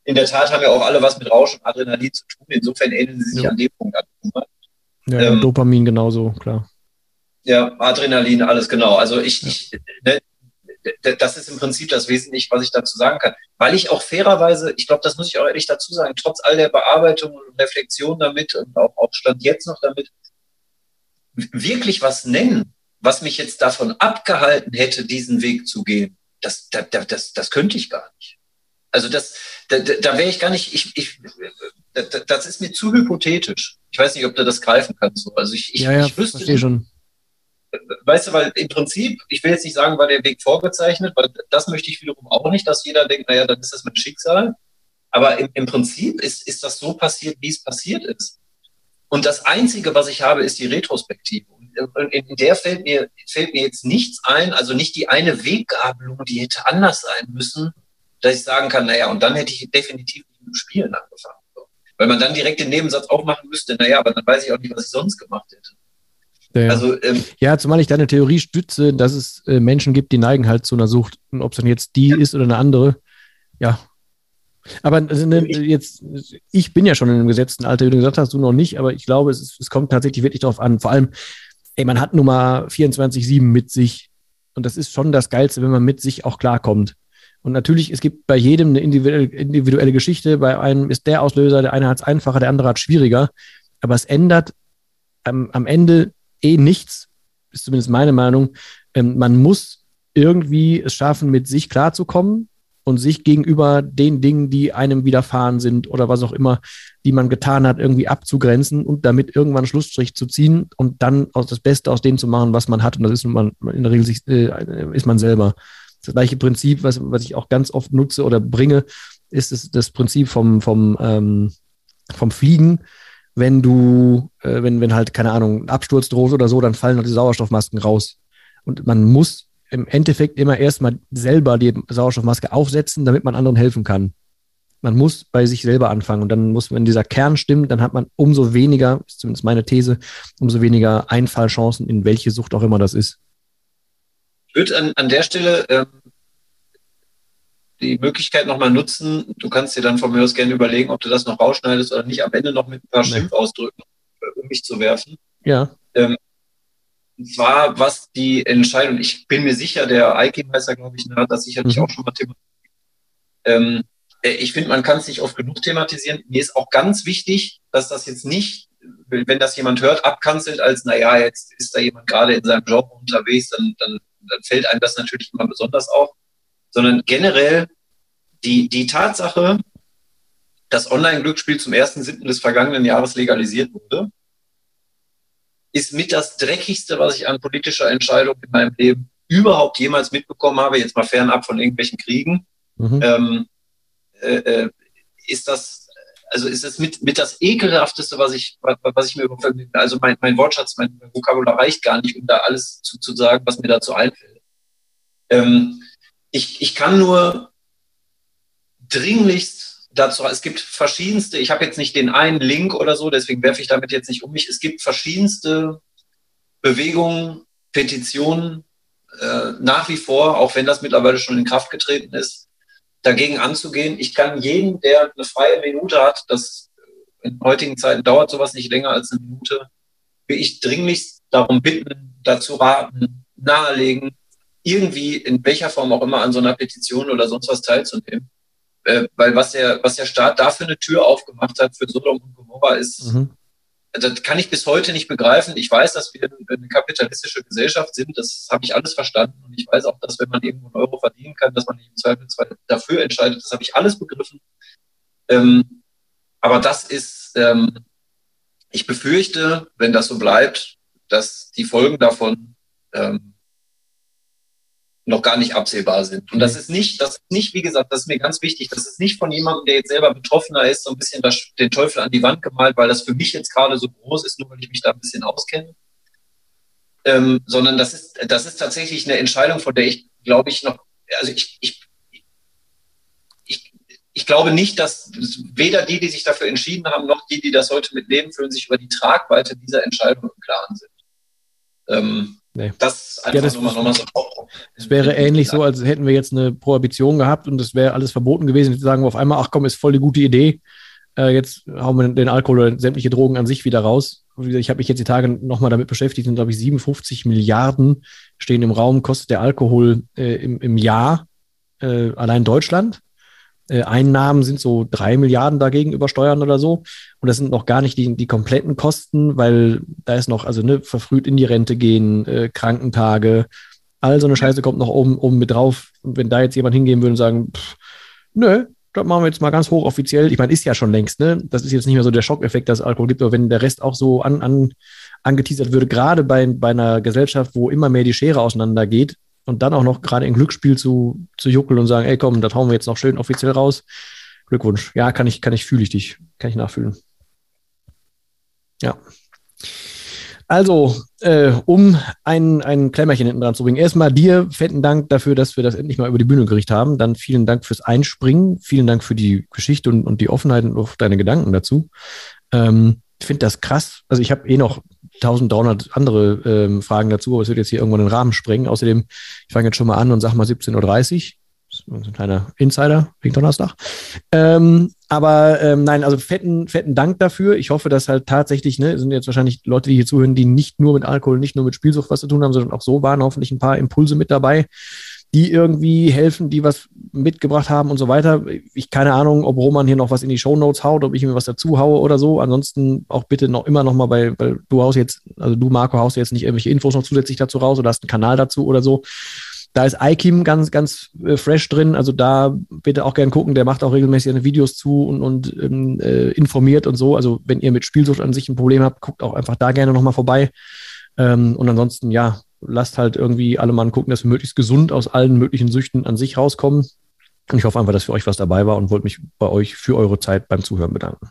in der Tat haben ja auch alle was mit Rausch und Adrenalin zu tun. Insofern ähneln sie sich ja. an dem Punkt an. Ja, ähm, Dopamin genauso, klar. Ja, Adrenalin, alles genau. Also ich, ja. ich ne, das ist im Prinzip das Wesentliche, was ich dazu sagen kann. Weil ich auch fairerweise, ich glaube, das muss ich auch ehrlich dazu sagen, trotz all der Bearbeitung und Reflexion damit und auch, auch Stand jetzt noch damit, wirklich was nennen, was mich jetzt davon abgehalten hätte, diesen Weg zu gehen, das, das, das, das könnte ich gar nicht. Also das, da, da wäre ich gar nicht, ich, ich, das ist mir zu hypothetisch. Ich weiß nicht, ob du das greifen kannst. Also ich, ich, ja, ja, ich wüsste verstehe schon weißt du, weil im Prinzip, ich will jetzt nicht sagen, war der Weg vorgezeichnet, weil das möchte ich wiederum auch nicht, dass jeder denkt, naja, dann ist das mein Schicksal. Aber im, im Prinzip ist, ist das so passiert, wie es passiert ist. Und das Einzige, was ich habe, ist die Retrospektive. Und in der fällt mir, fällt mir jetzt nichts ein, also nicht die eine Weggabelung, die hätte anders sein müssen, dass ich sagen kann, naja, und dann hätte ich definitiv mit dem Spielen angefangen. Weil man dann direkt den Nebensatz aufmachen müsste, naja, aber dann weiß ich auch nicht, was ich sonst gemacht hätte. Ja. Also, ähm, ja, zumal ich deine Theorie stütze, dass es äh, Menschen gibt, die neigen halt zu einer Sucht. Und ob es dann jetzt die ja. ist oder eine andere, ja. Aber also, ne, jetzt, ich bin ja schon in einem gesetzten Alter, wie du gesagt hast, du noch nicht, aber ich glaube, es, es kommt tatsächlich wirklich darauf an. Vor allem, ey, man hat Nummer 24-7 mit sich. Und das ist schon das Geilste, wenn man mit sich auch klarkommt. Und natürlich, es gibt bei jedem eine individuelle, individuelle Geschichte. Bei einem ist der Auslöser, der eine hat es einfacher, der andere hat es schwieriger. Aber es ändert am, am Ende eh nichts, ist zumindest meine Meinung. Ähm, man muss irgendwie es schaffen, mit sich klarzukommen und sich gegenüber den Dingen, die einem widerfahren sind oder was auch immer, die man getan hat, irgendwie abzugrenzen und damit irgendwann einen Schlussstrich zu ziehen und dann aus das Beste aus dem zu machen, was man hat. Und das ist man in der Regel sich, äh, ist man selber. Das gleiche Prinzip, was, was ich auch ganz oft nutze oder bringe, ist das, das Prinzip vom, vom, ähm, vom Fliegen wenn du, äh, wenn, wenn halt, keine Ahnung, ein Absturz droht oder so, dann fallen halt die Sauerstoffmasken raus. Und man muss im Endeffekt immer erstmal selber die Sauerstoffmaske aufsetzen, damit man anderen helfen kann. Man muss bei sich selber anfangen und dann muss, wenn dieser Kern stimmt, dann hat man umso weniger, ist zumindest meine These, umso weniger Einfallchancen, in welche Sucht auch immer das ist. Ich würde an, an der Stelle ähm, die Möglichkeit nochmal nutzen. Du kannst dir dann von mir aus gerne überlegen, ob du das noch rausschneidest oder nicht. Am Ende noch mit ein paar nee. Schimpfausdrücken äh, um mich zu werfen. Ja. Ähm, und zwar, was die Entscheidung, ich bin mir sicher, der Eiki-Meister, glaube ich, hat das sicherlich mhm. auch schon mal thematisiert. Ähm, äh, ich finde, man kann es nicht oft genug thematisieren. Mir ist auch ganz wichtig, dass das jetzt nicht, wenn das jemand hört, abkanzelt als, naja, jetzt ist da jemand gerade in seinem Job unterwegs, dann, dann, dann fällt einem das natürlich immer besonders auf sondern generell die, die Tatsache, dass Online-Glücksspiel zum 1.7. des vergangenen Jahres legalisiert wurde, ist mit das Dreckigste, was ich an politischer Entscheidung in meinem Leben überhaupt jemals mitbekommen habe, jetzt mal fernab von irgendwelchen Kriegen, mhm. ähm, äh, äh ist das, also ist es mit, mit das ekelhafteste, was ich, was ich mir überhaupt, also mein, mein Wortschatz, mein Vokabular reicht gar nicht, um da alles zu, zu sagen, was mir dazu einfällt. Ähm, ich, ich kann nur dringlichst dazu, es gibt verschiedenste, ich habe jetzt nicht den einen Link oder so, deswegen werfe ich damit jetzt nicht um mich. Es gibt verschiedenste Bewegungen, Petitionen, äh, nach wie vor, auch wenn das mittlerweile schon in Kraft getreten ist, dagegen anzugehen. Ich kann jeden, der eine freie Minute hat, das in heutigen Zeiten dauert sowas nicht länger als eine Minute, will ich dringlichst darum bitten, dazu raten, nahelegen, irgendwie in welcher Form auch immer an so einer Petition oder sonst was teilzunehmen. Äh, weil was der, was der Staat da für eine Tür aufgemacht hat für Sodom und Gomorra ist, mhm. das kann ich bis heute nicht begreifen. Ich weiß, dass wir eine kapitalistische Gesellschaft sind, das habe ich alles verstanden und ich weiß auch, dass wenn man irgendwo einen Euro verdienen kann, dass man nicht im Zweifelsfall dafür entscheidet, das habe ich alles begriffen. Ähm, aber das ist, ähm, ich befürchte, wenn das so bleibt, dass die Folgen davon ähm, noch gar nicht absehbar sind. Und das mhm. ist nicht, das ist nicht, wie gesagt, das ist mir ganz wichtig, das ist nicht von jemandem, der jetzt selber Betroffener ist, so ein bisschen das, den Teufel an die Wand gemalt, weil das für mich jetzt gerade so groß ist, nur weil ich mich da ein bisschen auskenne. Ähm, sondern das ist, das ist tatsächlich eine Entscheidung, von der ich, glaube ich, noch, also ich, ich, ich, ich glaube nicht, dass weder die, die sich dafür entschieden haben, noch die, die das heute mit Leben fühlen, sich über die Tragweite dieser Entscheidung im Klaren sind. Ähm, Nee. Das einfach ja, das, nochmal, nochmal so. Es wäre ähnlich so, als hätten wir jetzt eine Prohibition gehabt und es wäre alles verboten gewesen. Jetzt sagen wir auf einmal, ach komm, ist voll die gute Idee. Äh, jetzt hauen wir den Alkohol oder sämtliche Drogen an sich wieder raus. Ich habe mich jetzt die Tage nochmal damit beschäftigt, sind, glaube ich, 57 Milliarden stehen im Raum, kostet der Alkohol äh, im, im Jahr äh, allein Deutschland. Äh, Einnahmen sind so drei Milliarden dagegen über Steuern oder so. Und das sind noch gar nicht die, die kompletten Kosten, weil da ist noch, also ne, verfrüht in die Rente gehen, äh, Krankentage, all so eine Scheiße kommt noch oben, oben mit drauf. Und wenn da jetzt jemand hingehen würde und sagen, pff, nö, das machen wir jetzt mal ganz hochoffiziell. Ich meine, ist ja schon längst, ne? Das ist jetzt nicht mehr so der Schockeffekt, dass es Alkohol gibt, aber wenn der Rest auch so an, an, angeteasert würde, gerade bei, bei einer Gesellschaft, wo immer mehr die Schere auseinandergeht, und dann auch noch gerade in Glücksspiel zu, zu juckeln und sagen, ey komm, das hauen wir jetzt noch schön offiziell raus. Glückwunsch. Ja, kann ich, kann ich, fühle ich dich. Kann ich nachfühlen. Ja. Also, äh, um ein, ein Klemmerchen hinten dran zu bringen. Erstmal dir fetten Dank dafür, dass wir das endlich mal über die Bühne gerichtet haben. Dann vielen Dank fürs Einspringen. Vielen Dank für die Geschichte und, und die Offenheit und auch deine Gedanken dazu. Ähm, ich finde das krass. Also ich habe eh noch 1300 andere ähm, Fragen dazu, aber es wird jetzt hier irgendwann den Rahmen sprengen. Außerdem, ich fange jetzt schon mal an und sag mal 17.30 Uhr ein kleiner Insider wegen Donnerstag. Ähm, aber ähm, nein, also fetten, fetten Dank dafür. Ich hoffe, dass halt tatsächlich, ne, sind jetzt wahrscheinlich Leute, die hier zuhören, die nicht nur mit Alkohol, nicht nur mit Spielsucht was zu tun haben, sondern auch so waren hoffentlich ein paar Impulse mit dabei, die irgendwie helfen, die was mitgebracht haben und so weiter. Ich keine Ahnung, ob Roman hier noch was in die Show Notes haut, ob ich mir was dazu haue oder so. Ansonsten auch bitte noch immer noch mal bei, weil du haust jetzt, also du Marco haust jetzt nicht irgendwelche Infos noch zusätzlich dazu raus oder hast einen Kanal dazu oder so. Da ist iKim ganz, ganz äh, fresh drin. Also da bitte auch gerne gucken. Der macht auch regelmäßig Videos zu und, und ähm, äh, informiert und so. Also wenn ihr mit Spielsucht an sich ein Problem habt, guckt auch einfach da gerne nochmal vorbei. Ähm, und ansonsten, ja, lasst halt irgendwie alle mal gucken, dass wir möglichst gesund aus allen möglichen Süchten an sich rauskommen. Und ich hoffe einfach, dass für euch was dabei war und wollte mich bei euch für eure Zeit beim Zuhören bedanken.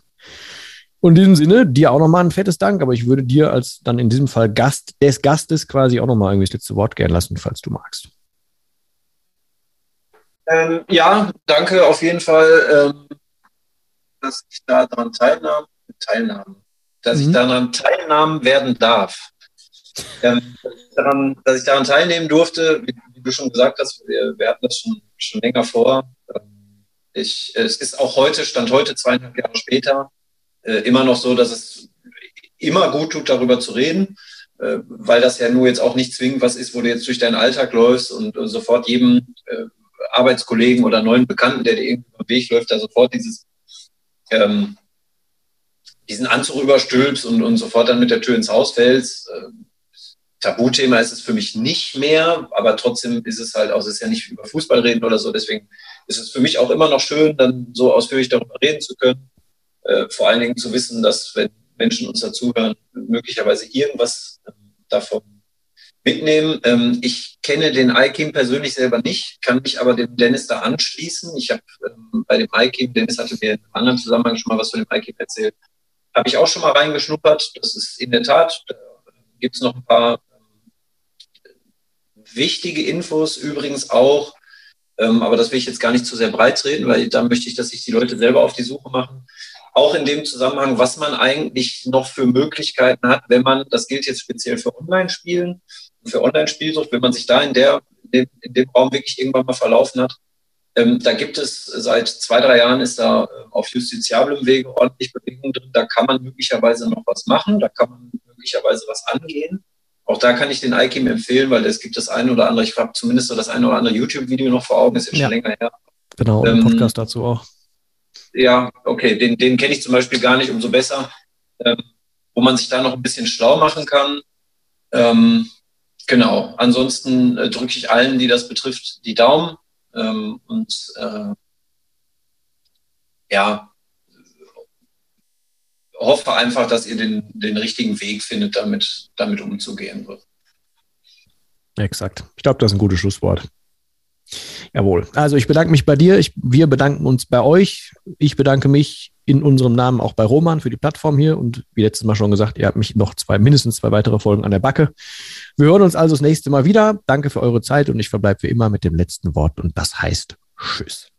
Und in diesem Sinne, dir auch nochmal ein fettes Dank, aber ich würde dir als dann in diesem Fall Gast des Gastes quasi auch nochmal irgendwie das letzte Wort gern lassen, falls du magst. Ähm, ja, danke auf jeden Fall, ähm, dass ich da daran teilnahm, teilnahm dass mhm. ich daran teilnahmen werden darf. Ähm, dass, ich daran, dass, ich daran, teilnehmen durfte, wie, du schon gesagt hast, wir, wir hatten das schon, schon länger vor. Ähm, ich, es ist auch heute, Stand heute, zweieinhalb Jahre später, äh, immer noch so, dass es immer gut tut, darüber zu reden, äh, weil das ja nur jetzt auch nicht zwingend was ist, wo du jetzt durch deinen Alltag läufst und, sofort jedem äh, Arbeitskollegen oder neuen Bekannten, der dir irgendwie den Weg läuft, da sofort dieses, ähm, diesen Anzug überstülpst und, und sofort dann mit der Tür ins Haus fällst. Ähm, Tabuthema ist es für mich nicht mehr, aber trotzdem ist es halt auch, es ist ja nicht über Fußball reden oder so, deswegen ist es für mich auch immer noch schön, dann so ausführlich darüber reden zu können. Äh, vor allen Dingen zu wissen, dass wenn Menschen uns dazuhören, möglicherweise irgendwas äh, davon mitnehmen. Ähm, ich kenne den IKEAM persönlich selber nicht, kann mich aber dem Dennis da anschließen. Ich habe ähm, bei dem IKEAM, Dennis hatte mir in einem anderen Zusammenhang schon mal was von dem IKEAM erzählt, habe ich auch schon mal reingeschnuppert. Das ist in der Tat, da gibt es noch ein paar ähm, wichtige Infos, übrigens auch, ähm, aber das will ich jetzt gar nicht zu sehr breit reden, weil da möchte ich, dass sich die Leute selber auf die Suche machen. Auch in dem Zusammenhang, was man eigentlich noch für Möglichkeiten hat, wenn man, das gilt jetzt speziell für Online-Spielen, für Online-Spielsucht, wenn man sich da in, der, in, dem, in dem Raum wirklich irgendwann mal verlaufen hat, ähm, da gibt es seit zwei, drei Jahren ist da äh, auf justiziablem Wege ordentlich Bewegung drin. Da kann man möglicherweise noch was machen, da kann man möglicherweise was angehen. Auch da kann ich den IKEM empfehlen, weil es gibt das eine oder andere, ich habe zumindest so das eine oder andere YouTube-Video noch vor Augen, ist ja. schon länger her. Genau, und ähm, Podcast dazu auch. Ja, okay, den, den kenne ich zum Beispiel gar nicht, umso besser. Ähm, wo man sich da noch ein bisschen schlau machen kann. Ähm, Genau. Ansonsten äh, drücke ich allen, die das betrifft, die Daumen ähm, und äh, ja, hoffe einfach, dass ihr den, den richtigen Weg findet, damit, damit umzugehen. Exakt. Ich glaube, das ist ein gutes Schlusswort. Jawohl. Also ich bedanke mich bei dir. Ich, wir bedanken uns bei euch. Ich bedanke mich in unserem Namen auch bei Roman für die Plattform hier. Und wie letztes Mal schon gesagt, ihr habt mich noch zwei, mindestens zwei weitere Folgen an der Backe. Wir hören uns also das nächste Mal wieder. Danke für eure Zeit und ich verbleibe wie immer mit dem letzten Wort und das heißt Tschüss.